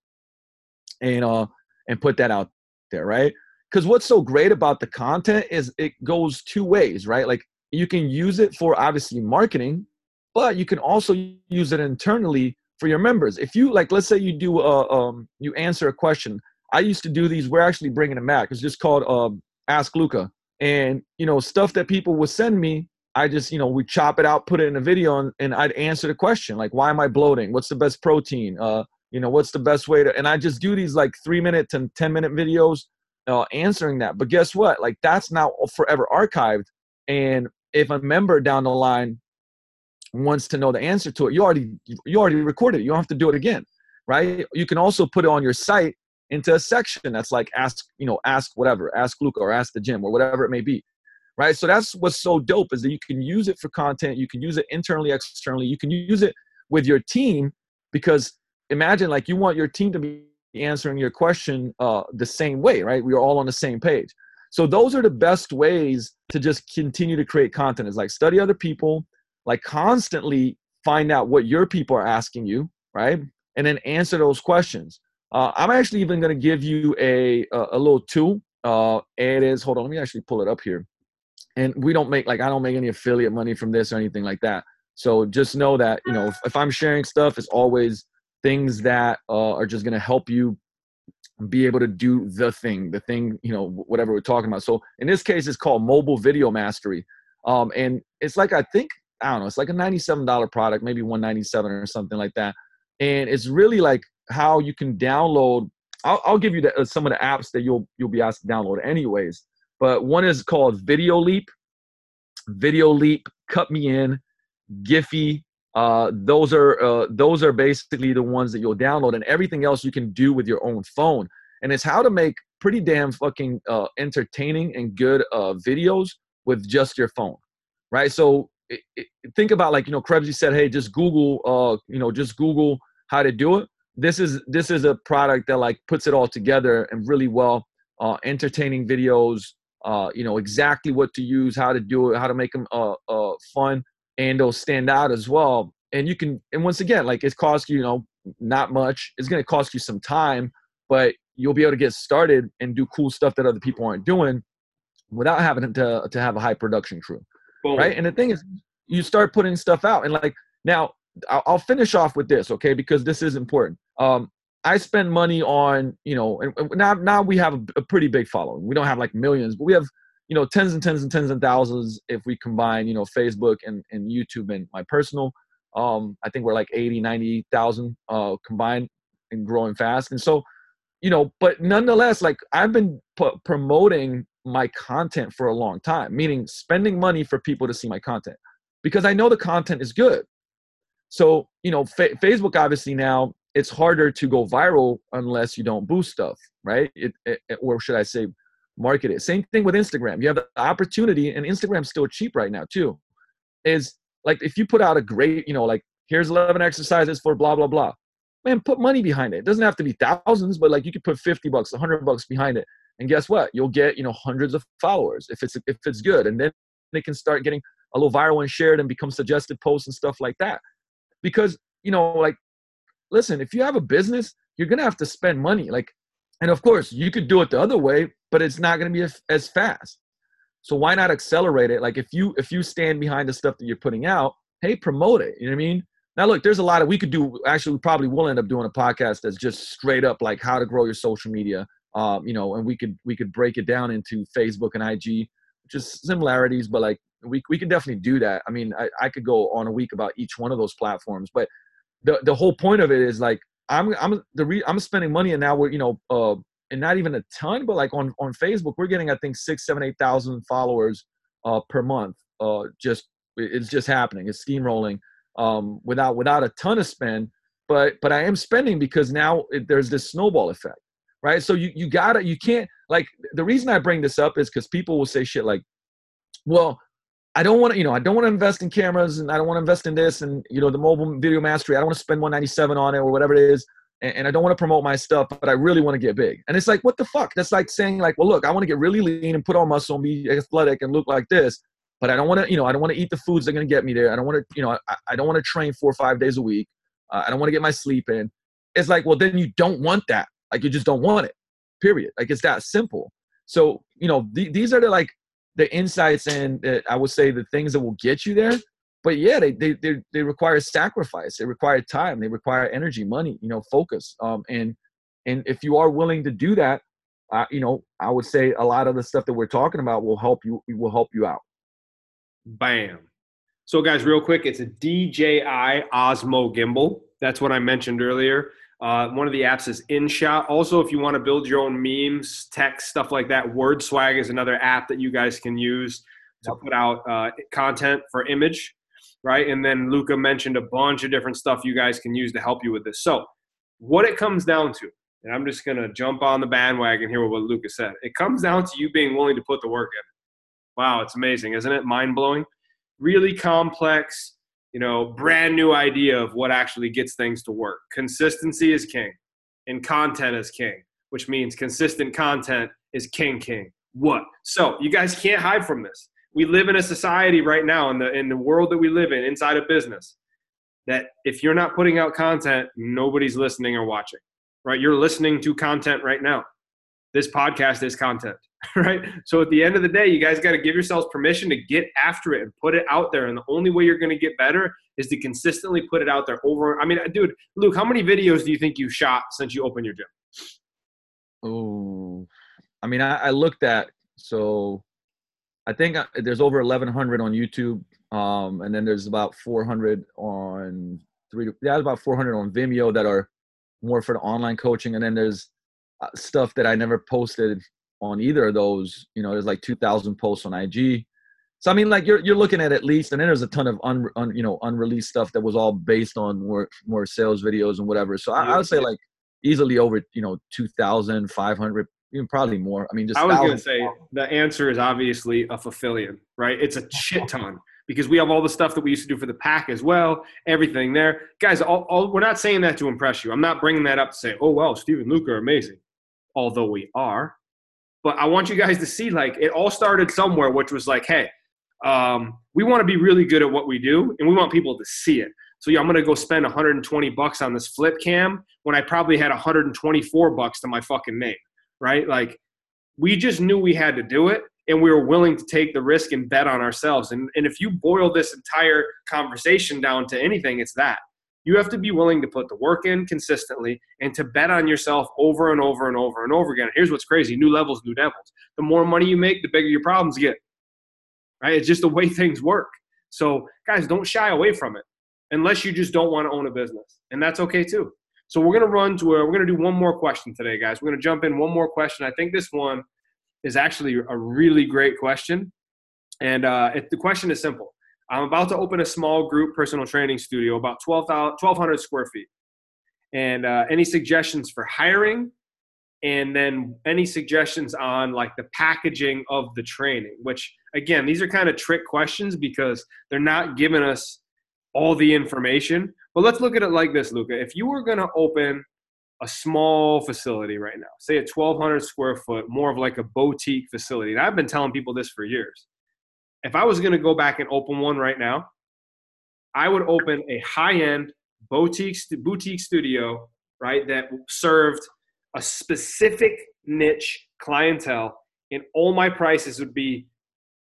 and uh and put that out there right because what's so great about the content is it goes two ways right like you can use it for obviously marketing but you can also use it internally for your members. If you like, let's say you do, uh, um, you answer a question. I used to do these. We're actually bringing them back. It's just called uh, Ask Luca, and you know stuff that people would send me. I just, you know, we chop it out, put it in a video, and, and I'd answer the question like, why am I bloating? What's the best protein? Uh, you know, what's the best way to? And I just do these like three minute and ten minute videos uh, answering that. But guess what? Like that's now forever archived. And if a member down the line wants to know the answer to it, you already you already recorded it. You don't have to do it again, right? You can also put it on your site into a section that's like ask you know ask whatever, ask Luca or ask the gym or whatever it may be, right? So that's what's so dope is that you can use it for content. You can use it internally, externally. You can use it with your team because imagine like you want your team to be answering your question uh, the same way, right? We are all on the same page. So those are the best ways to just continue to create content. Is like study other people, like constantly find out what your people are asking you, right? And then answer those questions. Uh, I'm actually even going to give you a, a, a little tool. Uh, it is, hold on, let me actually pull it up here. And we don't make, like, I don't make any affiliate money from this or anything like that. So just know that, you know, if, if I'm sharing stuff, it's always things that uh, are just going to help you be able to do the thing, the thing, you know, whatever we're talking about. So in this case, it's called Mobile Video Mastery. Um, and it's like, I think I don't know, it's like a $97 product, maybe 197 or something like that. And it's really like how you can download. I'll, I'll give you the, uh, some of the apps that you'll you'll be asked to download anyways. But one is called Video Leap, Video Leap, Cut Me In, Giphy. Uh, those are uh, those are basically the ones that you'll download, and everything else you can do with your own phone. And it's how to make pretty damn fucking uh, entertaining and good uh, videos with just your phone, right? So it, it, think about like you know Krebsy said, hey, just Google, uh, you know, just Google how to do it. This is this is a product that like puts it all together and really well, uh, entertaining videos. Uh, you know exactly what to use, how to do it, how to make them uh, uh fun, and they'll stand out as well. And you can, and once again, like it costs you, you know, not much. It's going to cost you some time, but you'll be able to get started and do cool stuff that other people aren't doing without having to to have a high production crew. Boom. right? And the thing is, you start putting stuff out, and like now, I'll, finish off with this, okay? Because this is important. Um, I spend money on, you know, and now now we have a, pretty big following. We don't have like millions, but we have, you know, tens and tens and tens and thousands if we combine, you know, Facebook and, and YouTube and my personal. Um, I think we're like 80, 90,000 uh, combined and growing fast. And so, you know, but nonetheless, like I've been p- promoting my content for a long time, meaning spending money for people to see my content because I know the content is good. So, you know, fa- Facebook obviously now it's harder to go viral unless you don't boost stuff, right? It, it, or should I say, market it. Same thing with Instagram. You have the opportunity, and Instagram's still cheap right now too. Is like if you put out a great, you know, like here's 11 exercises for blah blah blah. Man, put money behind it. It doesn't have to be thousands, but like you could put 50 bucks, 100 bucks behind it, and guess what? You'll get you know hundreds of followers if it's if it's good, and then they can start getting a little viral and shared and become suggested posts and stuff like that. Because you know, like listen, if you have a business, you're gonna have to spend money. Like, and of course, you could do it the other way, but it's not gonna be as, as fast. So why not accelerate it? Like if you if you stand behind the stuff that you're putting out, hey, promote it. You know what I mean? Now look, there's a lot of we could do. Actually, we probably will end up doing a podcast that's just straight up like how to grow your social media. Um, you know, and we could we could break it down into Facebook and IG, just similarities, but like we we can definitely do that. I mean, I, I could go on a week about each one of those platforms, but the the whole point of it is like I'm I'm the re, I'm spending money and now we're you know uh and not even a ton, but like on on Facebook we're getting I think six seven eight thousand followers uh per month. Uh, just it's just happening. It's steamrolling um without without a ton of spend, but but I am spending because now it, there's this snowball effect, right? So you you gotta you can't like the reason I bring this up is because people will say shit like, well I don't want to, you know, I don't want to invest in cameras and I don't want to invest in this and, you know, the mobile video mastery. I don't want to spend 197 on it or whatever it is. And, and I don't want to promote my stuff, but I really want to get big. And it's like, what the fuck? That's like saying like, well, look, I want to get really lean and put on muscle and be athletic and look like this, but I don't want to, you know, I don't want to eat the foods that are going to get me there. I don't want to, you know, I, I don't want to train four or five days a week. Uh, I don't want to get my sleep in. It's like, well, then you don't want that. Like you just don't want it. Period. Like it's that simple. So, you know, th- these are the like the insights and uh, I would say the things that will get you there. But yeah, they, they they they require sacrifice. They require time. They require energy, money, you know, focus. Um, and and if you are willing to do that, uh, you know, I would say a lot of the stuff that we're talking about will help you will help you out. Bam. So guys, real quick, it's a DJI Osmo gimbal. That's what I mentioned earlier. Uh, one of the apps is InShot. Also, if you want to build your own memes, text, stuff like that, WordSwag is another app that you guys can use to put out uh, content for image, right? And then Luca mentioned a bunch of different stuff you guys can use to help you with this. So, what it comes down to, and I'm just going to jump on the bandwagon here with what Luca said. It comes down to you being willing to put the work in. Wow, it's amazing, isn't it? Mind blowing. Really complex you know, brand new idea of what actually gets things to work. Consistency is king, and content is king, which means consistent content is king, king. What? So you guys can't hide from this. We live in a society right now in the in the world that we live in inside of business that if you're not putting out content, nobody's listening or watching. Right? You're listening to content right now. This podcast is content. right? So at the end of the day, you guys got to give yourselves permission to get after it and put it out there. And the only way you're going to get better is to consistently put it out there over. I mean, dude, Luke, how many videos do you think you shot since you opened your gym? Oh, I mean, I, I looked at so I think uh, there's over 1,100 on YouTube, um, and then there's about 400 on three. Yeah, about 400 on Vimeo that are more for the online coaching, and then there's uh, stuff that I never posted on either of those. You know, there's like 2,000 posts on IG. So I mean, like you're you're looking at at least, and then there's a ton of un, un you know unreleased stuff that was all based on more more sales videos and whatever. So I, I would say like easily over you know 2,500, even probably more. I mean, just I was gonna say the answer is obviously a fulfillion, right? It's a shit ton because we have all the stuff that we used to do for the pack as well, everything there. Guys, all, all, we're not saying that to impress you. I'm not bringing that up to say, oh, well, Steve and Luke are amazing. Although we are. But I want you guys to see like it all started somewhere, which was like, hey, um, we want to be really good at what we do, and we want people to see it. So yeah, I'm gonna go spend 120 bucks on this flip cam when I probably had 124 bucks to my fucking name, right? Like we just knew we had to do it, and we were willing to take the risk and bet on ourselves. And and if you boil this entire conversation down to anything, it's that you have to be willing to put the work in consistently and to bet on yourself over and over and over and over again. Here's what's crazy new levels, new devils. The more money you make, the bigger your problems get. Right? It's just the way things work. So, guys, don't shy away from it unless you just don't want to own a business. And that's okay too. So, we're going to run to a, we're going to do one more question today, guys. We're going to jump in one more question. I think this one is actually a really great question. And uh, it, the question is simple I'm about to open a small group personal training studio, about 12, 1,200 square feet. And uh, any suggestions for hiring? And then any suggestions on like the packaging of the training, which again, these are kind of trick questions because they're not giving us all the information. But let's look at it like this, Luca. If you were going to open a small facility right now, say a 1,200 square foot, more of like a boutique facility, and I've been telling people this for years if I was going to go back and open one right now, I would open a high-end boutique boutique studio, right, that served a specific niche clientele, and all my prices would be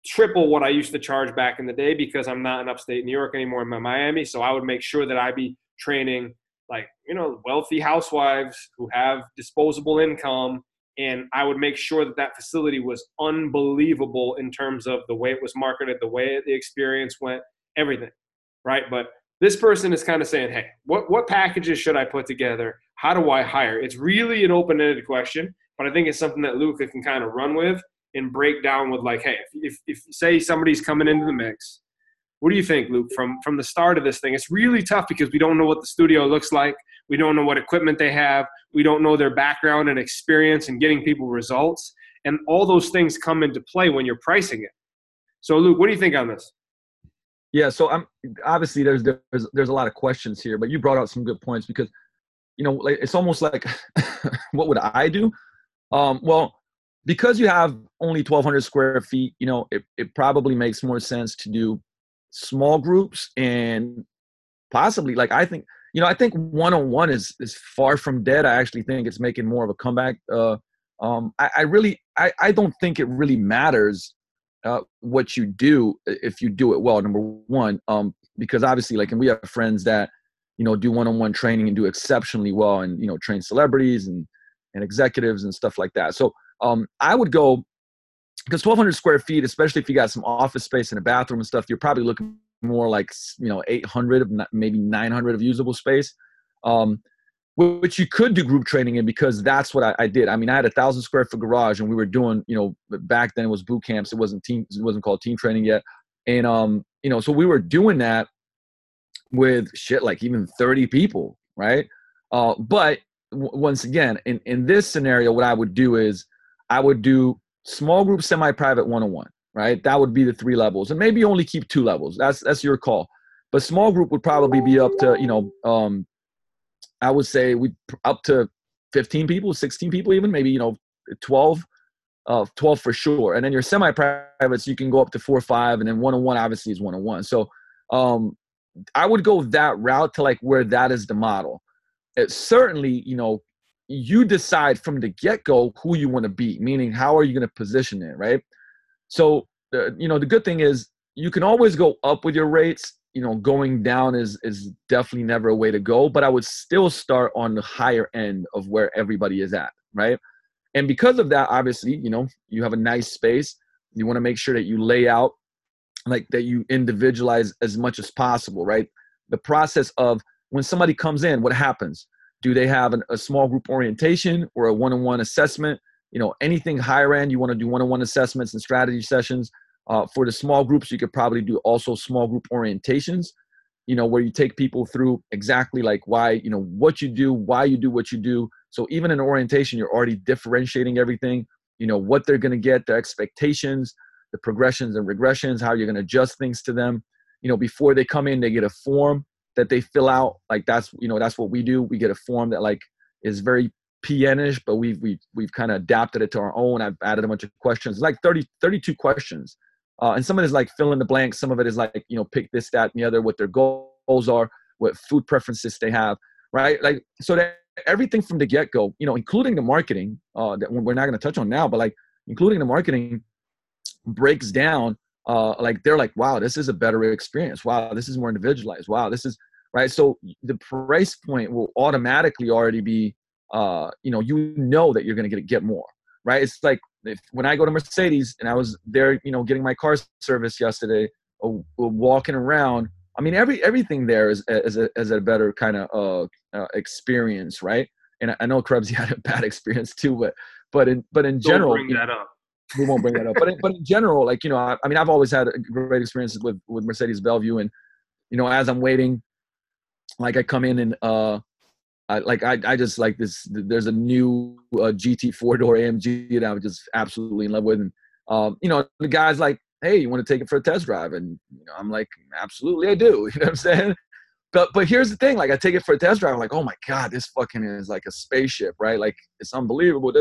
triple what I used to charge back in the day because I'm not in upstate New York anymore. I'm in Miami, so I would make sure that I be training like you know wealthy housewives who have disposable income and I would make sure that that facility was unbelievable in terms of the way it was marketed, the way the experience went, everything, right? But this person is kind of saying, "Hey, what what packages should I put together? How do I hire?" It's really an open-ended question, but I think it's something that Luka can kind of run with and break down with, like, "Hey, if, if, if say somebody's coming into the mix." What do you think, Luke? From from the start of this thing, it's really tough because we don't know what the studio looks like. We don't know what equipment they have. We don't know their background and experience in getting people results. And all those things come into play when you're pricing it. So, Luke, what do you think on this? Yeah, so I'm obviously there's there's there's a lot of questions here, but you brought out some good points because you know like, it's almost like what would I do? Um, well, because you have only 1,200 square feet, you know it it probably makes more sense to do small groups and possibly like I think you know, I think one on one is is far from dead. I actually think it's making more of a comeback. Uh, um, I, I really, I, I don't think it really matters uh, what you do if you do it well. Number one, um, because obviously, like, and we have friends that you know do one on one training and do exceptionally well, and you know train celebrities and and executives and stuff like that. So um, I would go because 1,200 square feet, especially if you got some office space and a bathroom and stuff, you're probably looking more like you know 800 maybe 900 of usable space um, which you could do group training in because that's what I, I, did. I mean, I had a thousand square foot garage, and we were doing, you know, back then it was boot camps. It wasn't team, it wasn't called team training yet, and um, you know, so we were doing that with shit like even thirty people, right? Uh, but w- once again, in in this scenario, what I would do is I would do small group, semi private, one on one right? That would be the three levels, and maybe only keep two levels. That's that's your call. But small group would probably be up to you know, um, I would say we up to 15 people, 16 people, even maybe you know, 12, uh, 12 for sure. And then your semi-privates, you can go up to four or five, and then one-on-one obviously is one-on-one. So um, I would go that route to like where that is the model. It certainly, you know, you decide from the get-go who you want to be, meaning how are you going to position it, right? So, uh, you know, the good thing is you can always go up with your rates. You know, going down is is definitely never a way to go. But I would still start on the higher end of where everybody is at, right? And because of that, obviously, you know, you have a nice space. You want to make sure that you lay out like that you individualize as much as possible, right? The process of when somebody comes in, what happens? Do they have an, a small group orientation or a one-on-one assessment? You know anything higher end you want to do one-on-one assessments and strategy sessions uh, for the small groups you could probably do also small group orientations you know where you take people through exactly like why you know what you do why you do what you do. So even in orientation you're already differentiating everything you know what they're going to get their expectations the progressions and regressions how you're going to adjust things to them. You know before they come in they get a form that they fill out like that's you know that's what we do. We get a form that like is very PN-ish, but we've we've we've kind of adapted it to our own. I've added a bunch of questions, like 30, 32 questions, uh, and some of it is like fill in the blank. Some of it is like you know pick this, that, and the other. What their goals are, what food preferences they have, right? Like so that everything from the get go, you know, including the marketing uh, that we're not going to touch on now, but like including the marketing breaks down. Uh, like they're like, wow, this is a better experience. Wow, this is more individualized. Wow, this is right. So the price point will automatically already be uh, you know, you know that you're going to get get more, right? It's like if, when I go to Mercedes and I was there, you know, getting my car service yesterday, uh, walking around. I mean, every everything there is is a, is a better kind of uh, uh, experience, right? And I, I know Krebs had a bad experience too, but but in but in Don't general, bring that up. we won't bring that up. But in, but in general, like you know, I, I mean, I've always had great experiences with with Mercedes Bellevue, and you know, as I'm waiting, like I come in and uh, I like I I just like this. There's a new uh, GT four door AMG that I'm just absolutely in love with, and um, you know, the guy's like, hey, you want to take it for a test drive? And you know, I'm like, absolutely, I do. You know what I'm saying? But but here's the thing, like I take it for a test drive, I'm like, oh my god, this fucking is like a spaceship, right? Like it's unbelievable.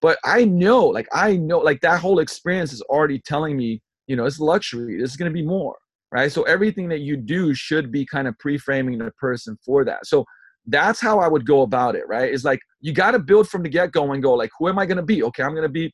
But I know, like I know, like that whole experience is already telling me, you know, it's luxury. This is gonna be more, right? So everything that you do should be kind of pre-framing the person for that. So that's how I would go about it, right? It's like you got to build from the get go and go like, who am I going to be? Okay, I'm going to be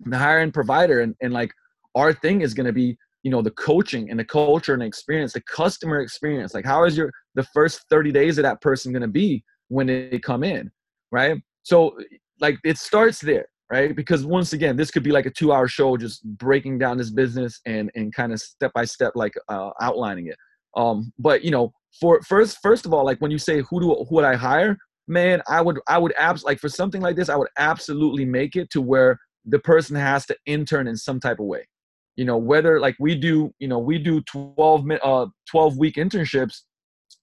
the higher end provider, and, and like our thing is going to be you know the coaching and the culture and the experience the customer experience like how is your the first 30 days of that person going to be when they come in right so like it starts there right because once again this could be like a two hour show just breaking down this business and and kind of step by step like uh, outlining it um but you know for first first of all like when you say who do who would i hire? Man i would i would abs like for something like this i would absolutely make it to where the person has to intern in some type of way. You know whether like we do you know we do 12 uh 12 week internships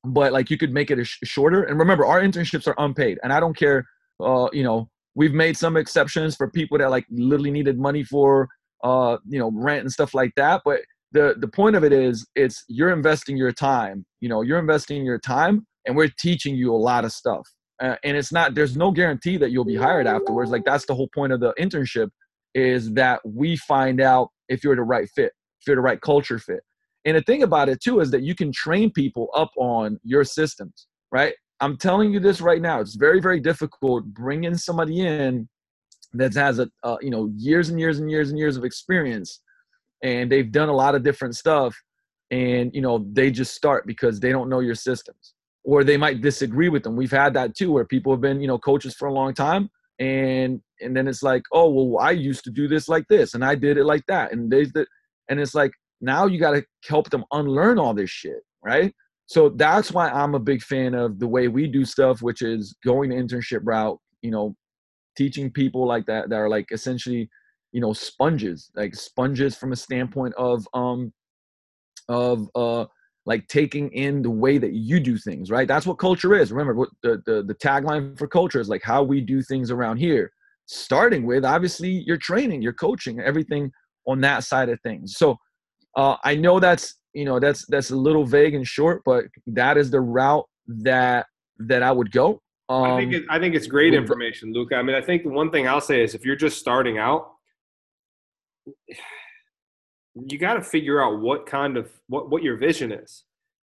but like you could make it a sh- shorter. And remember our internships are unpaid and i don't care uh you know we've made some exceptions for people that like literally needed money for uh you know rent and stuff like that but the the point of it is it's you're investing your time you know you're investing your time and we're teaching you a lot of stuff uh, and it's not there's no guarantee that you'll be hired afterwards like that's the whole point of the internship is that we find out if you're the right fit, if you're the right culture fit. And the thing about it too is that you can train people up on your systems, right? I'm telling you this right now. It's very, very difficult bringing somebody in that has a uh, you know years and years and years and years of experience, and they've done a lot of different stuff, and you know they just start because they don't know your systems, or they might disagree with them. We've had that too, where people have been you know coaches for a long time, and and then it's like oh well i used to do this like this and i did it like that and they and it's like now you got to help them unlearn all this shit right so that's why i'm a big fan of the way we do stuff which is going the internship route you know teaching people like that that are like essentially you know sponges like sponges from a standpoint of um of uh like taking in the way that you do things right? That's what culture is. Remember what the, the the tagline for culture is like how we do things around here. Starting with obviously your training your coaching everything on that side of things. So uh, i know that's you know that's that's a little vague and short but that is the route that that i would go. Um, I think it, I think it's great information, Luca. I mean, I think the one thing I'll say is if you're just starting out, you got to figure out what kind of what what your vision is,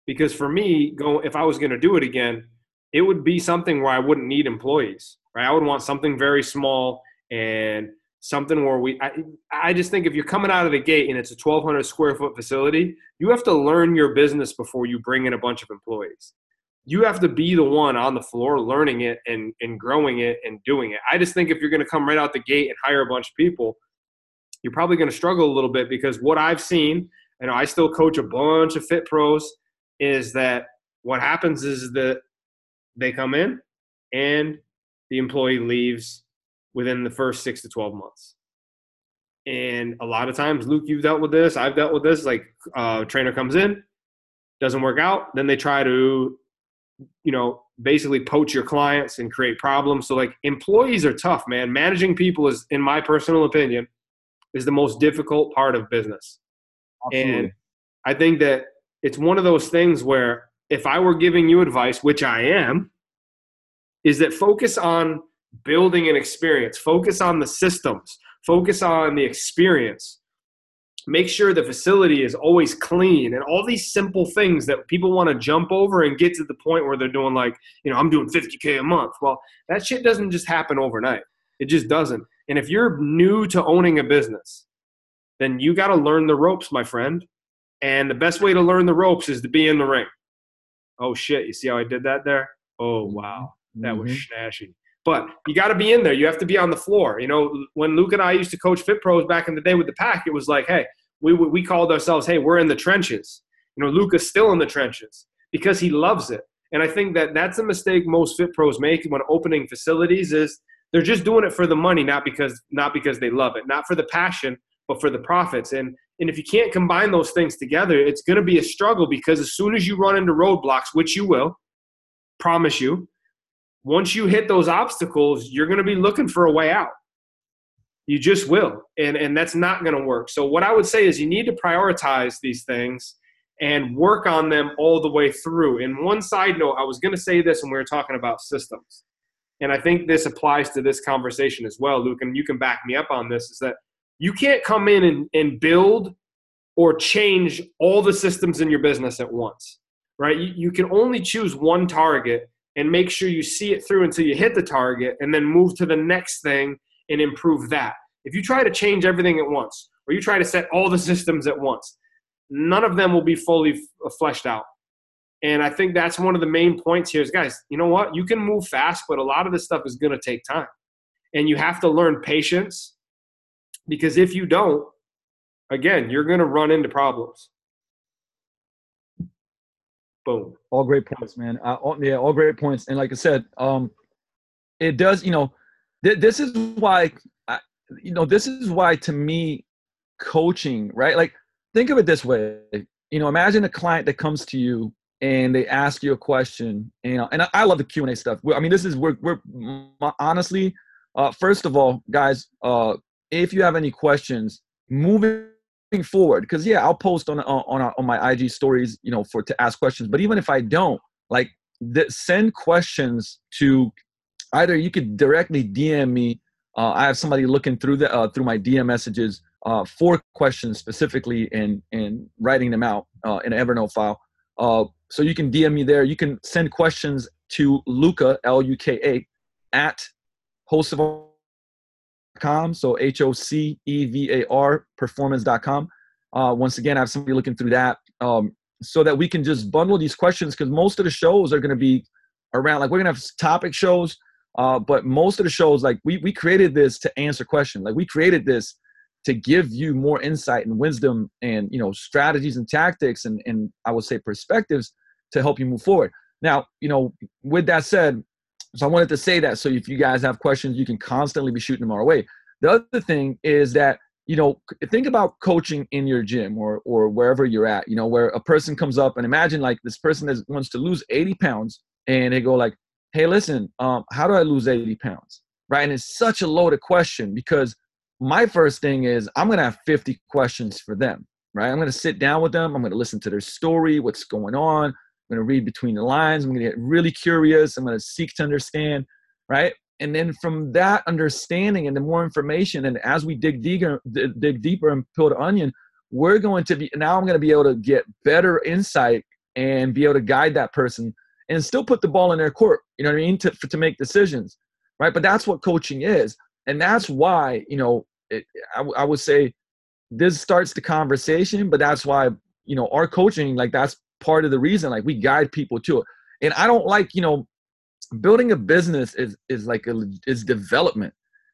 because for me, go if I was going to do it again, it would be something where I wouldn't need employees right? I would want something very small and something where we I, I just think if you're coming out of the gate and it's a 1200 square foot facility you have to learn your business before you bring in a bunch of employees. You have to be the one on the floor learning it and, and growing it and doing it. I just think if you're going to come right out the gate and hire a bunch of people you're probably going to struggle a little bit because what i've seen and i still coach a bunch of fit pros is that what happens is that they come in and the employee leaves within the first six to 12 months. And a lot of times, Luke, you've dealt with this. I've dealt with this. Like, uh, trainer comes in, doesn't work out. Then they try to, you know, basically poach your clients and create problems. So, like, employees are tough, man. Managing people is, in my personal opinion, is the most difficult part of business. Absolutely. And I think that it's one of those things where if I were giving you advice, which I am, is that focus on building an experience, focus on the systems, focus on the experience. Make sure the facility is always clean and all these simple things that people want to jump over and get to the point where they're doing like, you know, I'm doing 50K a month. Well, that shit doesn't just happen overnight. It just doesn't. And if you're new to owning a business, then you got to learn the ropes, my friend. And the best way to learn the ropes is to be in the ring. Oh shit, you see how I did that there? Oh wow. That mm-hmm. was snashy. But you got to be in there. You have to be on the floor. You know, when Luke and I used to coach Fit Pros back in the day with the pack, it was like, hey, we, we called ourselves, hey, we're in the trenches. You know, Luke is still in the trenches because he loves it. And I think that that's a mistake most Fit Pros make when opening facilities is they're just doing it for the money, not because not because they love it, not for the passion, but for the profits. And and if you can't combine those things together, it's going to be a struggle because as soon as you run into roadblocks, which you will, promise you, once you hit those obstacles, you're going to be looking for a way out. You just will. And, and that's not going to work. So, what I would say is you need to prioritize these things and work on them all the way through. And one side note, I was going to say this when we were talking about systems. And I think this applies to this conversation as well, Luke, and you can back me up on this is that you can't come in and, and build or change all the systems in your business at once, right? You, you can only choose one target and make sure you see it through until you hit the target and then move to the next thing and improve that. If you try to change everything at once or you try to set all the systems at once, none of them will be fully fleshed out. And I think that's one of the main points here is guys, you know what? You can move fast, but a lot of this stuff is going to take time. And you have to learn patience because if you don't, again, you're going to run into problems. Boom. All great points, man. Uh, all, yeah, all great points. And like I said, um, it does. You know, th- this is why. I, you know, this is why to me, coaching, right? Like, think of it this way. You know, imagine a client that comes to you and they ask you a question. Know, and I, love the Q and A stuff. I mean, this is we're we're honestly. Uh, first of all, guys, uh, if you have any questions, moving forward, because yeah, I'll post on on on my IG stories, you know, for to ask questions. But even if I don't, like, send questions to either you could directly DM me. Uh, I have somebody looking through the uh, through my DM messages uh, for questions specifically and and writing them out uh, in an Evernote file. So you can DM me there. You can send questions to Luka L U K A at host. So H O C E V A R performance.com. Uh, once again, I have somebody looking through that um, so that we can just bundle these questions because most of the shows are going to be around, like, we're going to have topic shows, uh, but most of the shows, like, we, we created this to answer questions. Like, we created this to give you more insight and wisdom and, you know, strategies and tactics and, and I would say perspectives to help you move forward. Now, you know, with that said, so I wanted to say that. So if you guys have questions, you can constantly be shooting them our way. The other thing is that you know think about coaching in your gym or or wherever you're at. You know where a person comes up and imagine like this person that wants to lose 80 pounds and they go like, "Hey, listen, um, how do I lose 80 pounds?" Right, and it's such a loaded question because my first thing is I'm gonna have 50 questions for them. Right, I'm gonna sit down with them. I'm gonna listen to their story, what's going on. I'm going to read between the lines. I'm going to get really curious. I'm going to seek to understand, right? And then from that understanding and the more information, and as we dig deeper, dig deeper and peel the onion, we're going to be now. I'm going to be able to get better insight and be able to guide that person and still put the ball in their court. You know what I mean? To to make decisions, right? But that's what coaching is, and that's why you know it, I, I would say this starts the conversation, but that's why you know our coaching like that's part of the reason like we guide people to it. And i don't like you know building a business is is like a is development.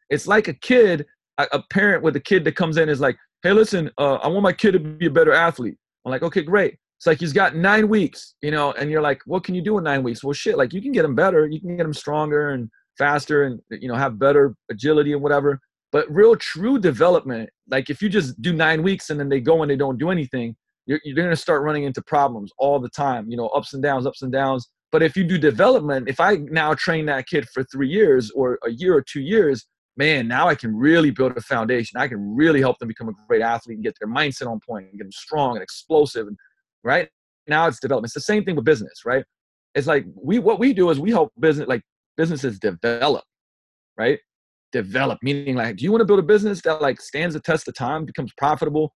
It's like a kid a, a parent with a kid that comes in is like hey listen uh, i want my kid to be a better athlete. I'm like okay great. It's like he's got nine weeks you know and you're like what can you do in nine weeks? Well shit like you can get him better you can get him stronger and faster and you know have better agility and whatever but real true development like if you just do nine weeks and then they go and they don't do anything you're, you're going to start running into problems all the time, you know, ups and downs, ups and downs. But if you do development, if I now train that kid for three years or a year or two years, man, now I can really build a foundation. I can really help them become a great athlete and get their mindset on point and get them strong and explosive. And right now it's development. It's the same thing with business, right? It's like we what we do is we help business like businesses develop, right? Develop meaning like, do you want to build a business that like stands the test of time, becomes profitable,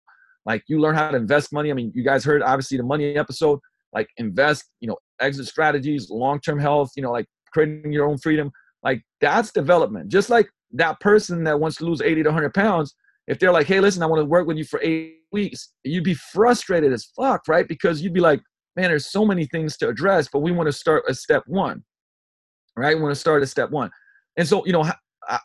like you learn how to invest money. I mean, you guys heard obviously the money episode, like invest, you know, exit strategies, long-term health, you know, like creating your own freedom. Like that's development. Just like that person that wants to lose 80 to 100 pounds, if they're like, hey, listen, I want to work with you for eight weeks, you'd be frustrated as fuck, right? Because you'd be like, man, there's so many things to address, but we want to start at step one, right? We want to start at step one. And so, you know,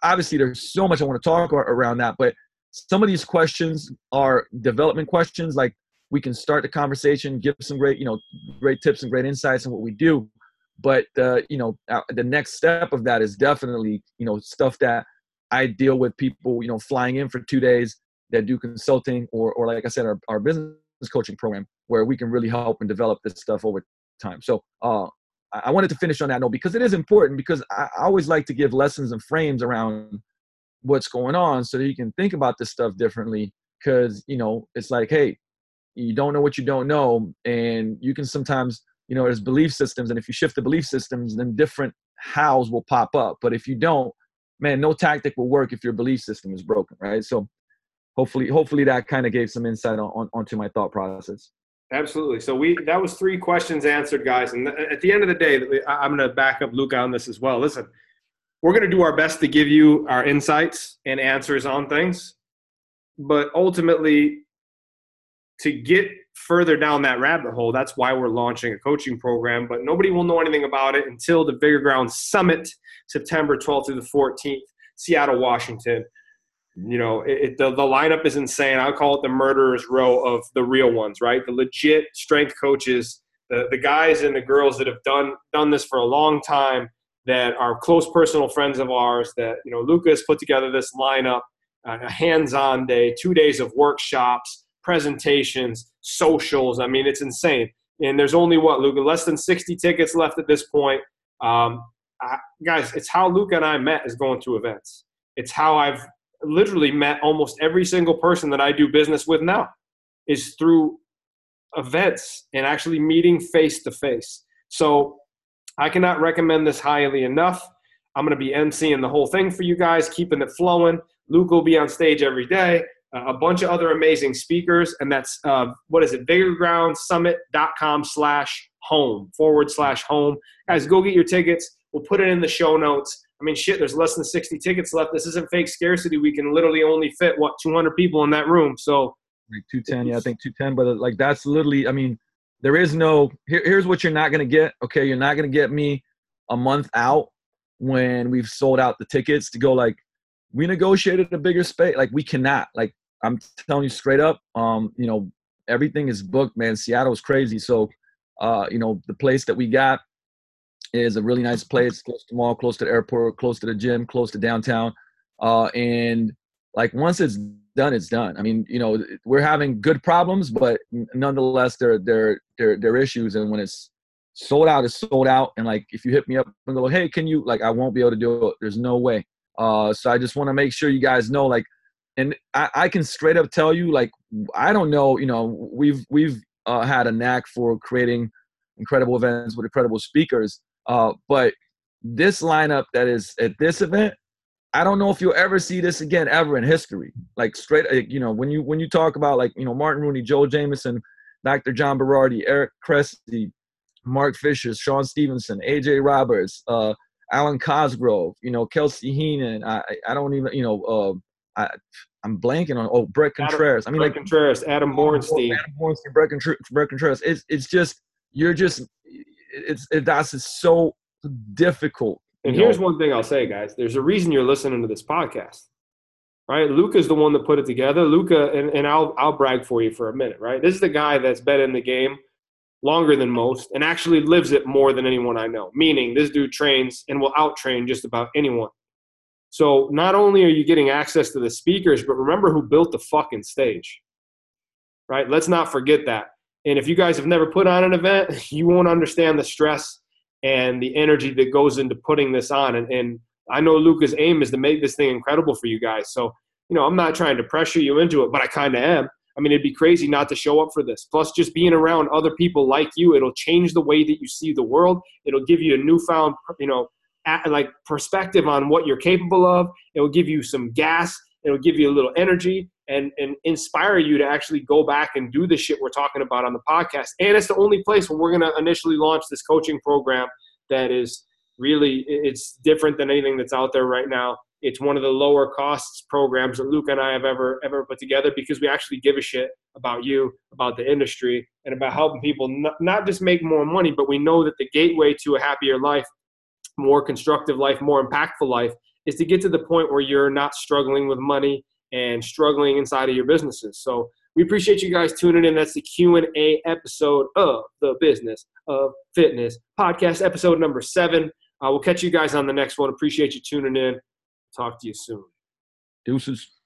obviously there's so much I want to talk around that, but some of these questions are development questions like we can start the conversation give some great you know great tips and great insights on what we do But uh, you know, uh, the next step of that is definitely you know stuff that I deal with people you know flying in for two days that do consulting or or like I said, our, our business coaching program where we can really help and develop this stuff over time. So uh, I wanted to finish on that note because it is important because I always like to give lessons and frames around what's going on so that you can think about this stuff differently. Because you know it's like hey you don't know what you don't know and you can sometimes you know there's belief systems and if you shift the belief systems then different hows will pop up. But if you don't man no tactic will work if your belief system is broken right? So hopefully hopefully that kind of gave some insight on, on onto my thought process absolutely. So we that was three questions answered guys. And at the end of the day i'm going to back up Luca on this as well. Listen we're going to do our best to give you our insights and answers on things. But ultimately to get further down that rabbit hole that's why we're launching a coaching program. But nobody will know anything about it until the Vigor Ground summit september 12th through the 14th seattle washington you know it, the, the lineup is insane. I'll call it the murderers row of the real ones right? The legit strength coaches the, the guys and the girls that have done done this for a long time that are close personal friends of ours that you know Luca's put together this lineup uh, a hands-on day two days of workshops presentations socials. I mean it's insane. And there's only what luca less than 60 tickets left at this point. Um, I, guys it's how luca and i met is going to events. It's how i've literally met almost every single person that i do business with now is through events and actually meeting face to face so I cannot recommend this highly enough. I'm going to be emceeing the whole thing for you guys, keeping it flowing. Luca will be on stage every day. Uh, a bunch of other amazing speakers, and that's uh, what is it? VigorGroundSummit.com slash home forward slash home. Guys, go get your tickets. We'll put it in the show notes. I mean, shit, there's less than 60 tickets left. This isn't fake scarcity. We can literally only fit what 200 people in that room. So, like 210, yeah, I think 210. But like that's literally, I mean, there is no here, here's what you're not going to get okay you're not going to get me a month out when we've sold out the tickets to go like we negotiated a bigger space like we cannot like i'm telling you straight up um you know everything is booked man seattle is crazy so uh you know the place that we got is a really nice place close to mall close to the airport close to the gym close to downtown uh and like once it's done, it's done. I mean, you know, we're having good problems, but nonetheless, there are issues. And when it's sold out, it's sold out. And like, if you hit me up and go, hey, can you like, I won't be able to do it. There's no way. Uh, so I just want to make sure you guys know, like, and I, I can straight up tell you, like, I don't know, you know, we've we've uh, had a knack for creating incredible events with incredible speakers, uh, but this lineup that is at this event I don't know if you'll ever see this again ever in history. Like straight, you know, when you when you talk about like you know Martin Rooney, Joel Jamieson, Dr. John Berardi, Eric Cressey, Mark Fisher, Shawn Stevenson, AJ Roberts, uh, Alwyn Cosgrove, you know, Kelsey Heenan. I I don't even you know uh, I I'm blanking on oh Bret Contreras. Adam, I mean Bret like Contreras, Adam Bornstein, Adam Bornstein, Bret, Bret Contreras. It's it's just you're just it's it, that's so difficult and here's one thing I'll say, guys. There's a reason you're listening to this podcast. Right? Luca's the one that put it together. Luca, and, and I'll I'll brag for you for a minute, right? This is the guy that's been in the game longer than most and actually lives it more than anyone I know. Meaning this dude trains and will out train just about anyone. So not only are you getting access to the speakers, but remember who built the fucking stage. Right? Let's not forget that. And if you guys have never put on an event, you won't understand the stress and the energy that goes into putting this on. And, and I know Luca's aim is to make this thing incredible for you guys. So, you know, I'm not trying to pressure you into it, but I kind of am. I mean, it'd be crazy not to show up for this. Plus, just being around other people like you, it'll change the way that you see the world. It'll give you a newfound, you know, like perspective on what you're capable of. It will give you some gas. It'll give you a little energy and, and inspire you to actually go back and do the shit we're talking about on the podcast. And it's the only place where we're going to initially launch this coaching program that is really it's different than anything that's out there right now. It's one of the lower costs programs that Luca and I have ever ever put together because we actually give a shit about you, about the industry, and about helping people not just make more money, but we know that the gateway to a happier life, more constructive life, more impactful life is to get to the point where you're not struggling with money and struggling inside of your businesses. So We appreciate you guys tuning in. That's the Q and A episode of the Business of Fitness podcast, episode number seven. Uh, we'll catch you guys on the next one. Appreciate you tuning in. Talk to you soon. Deuces.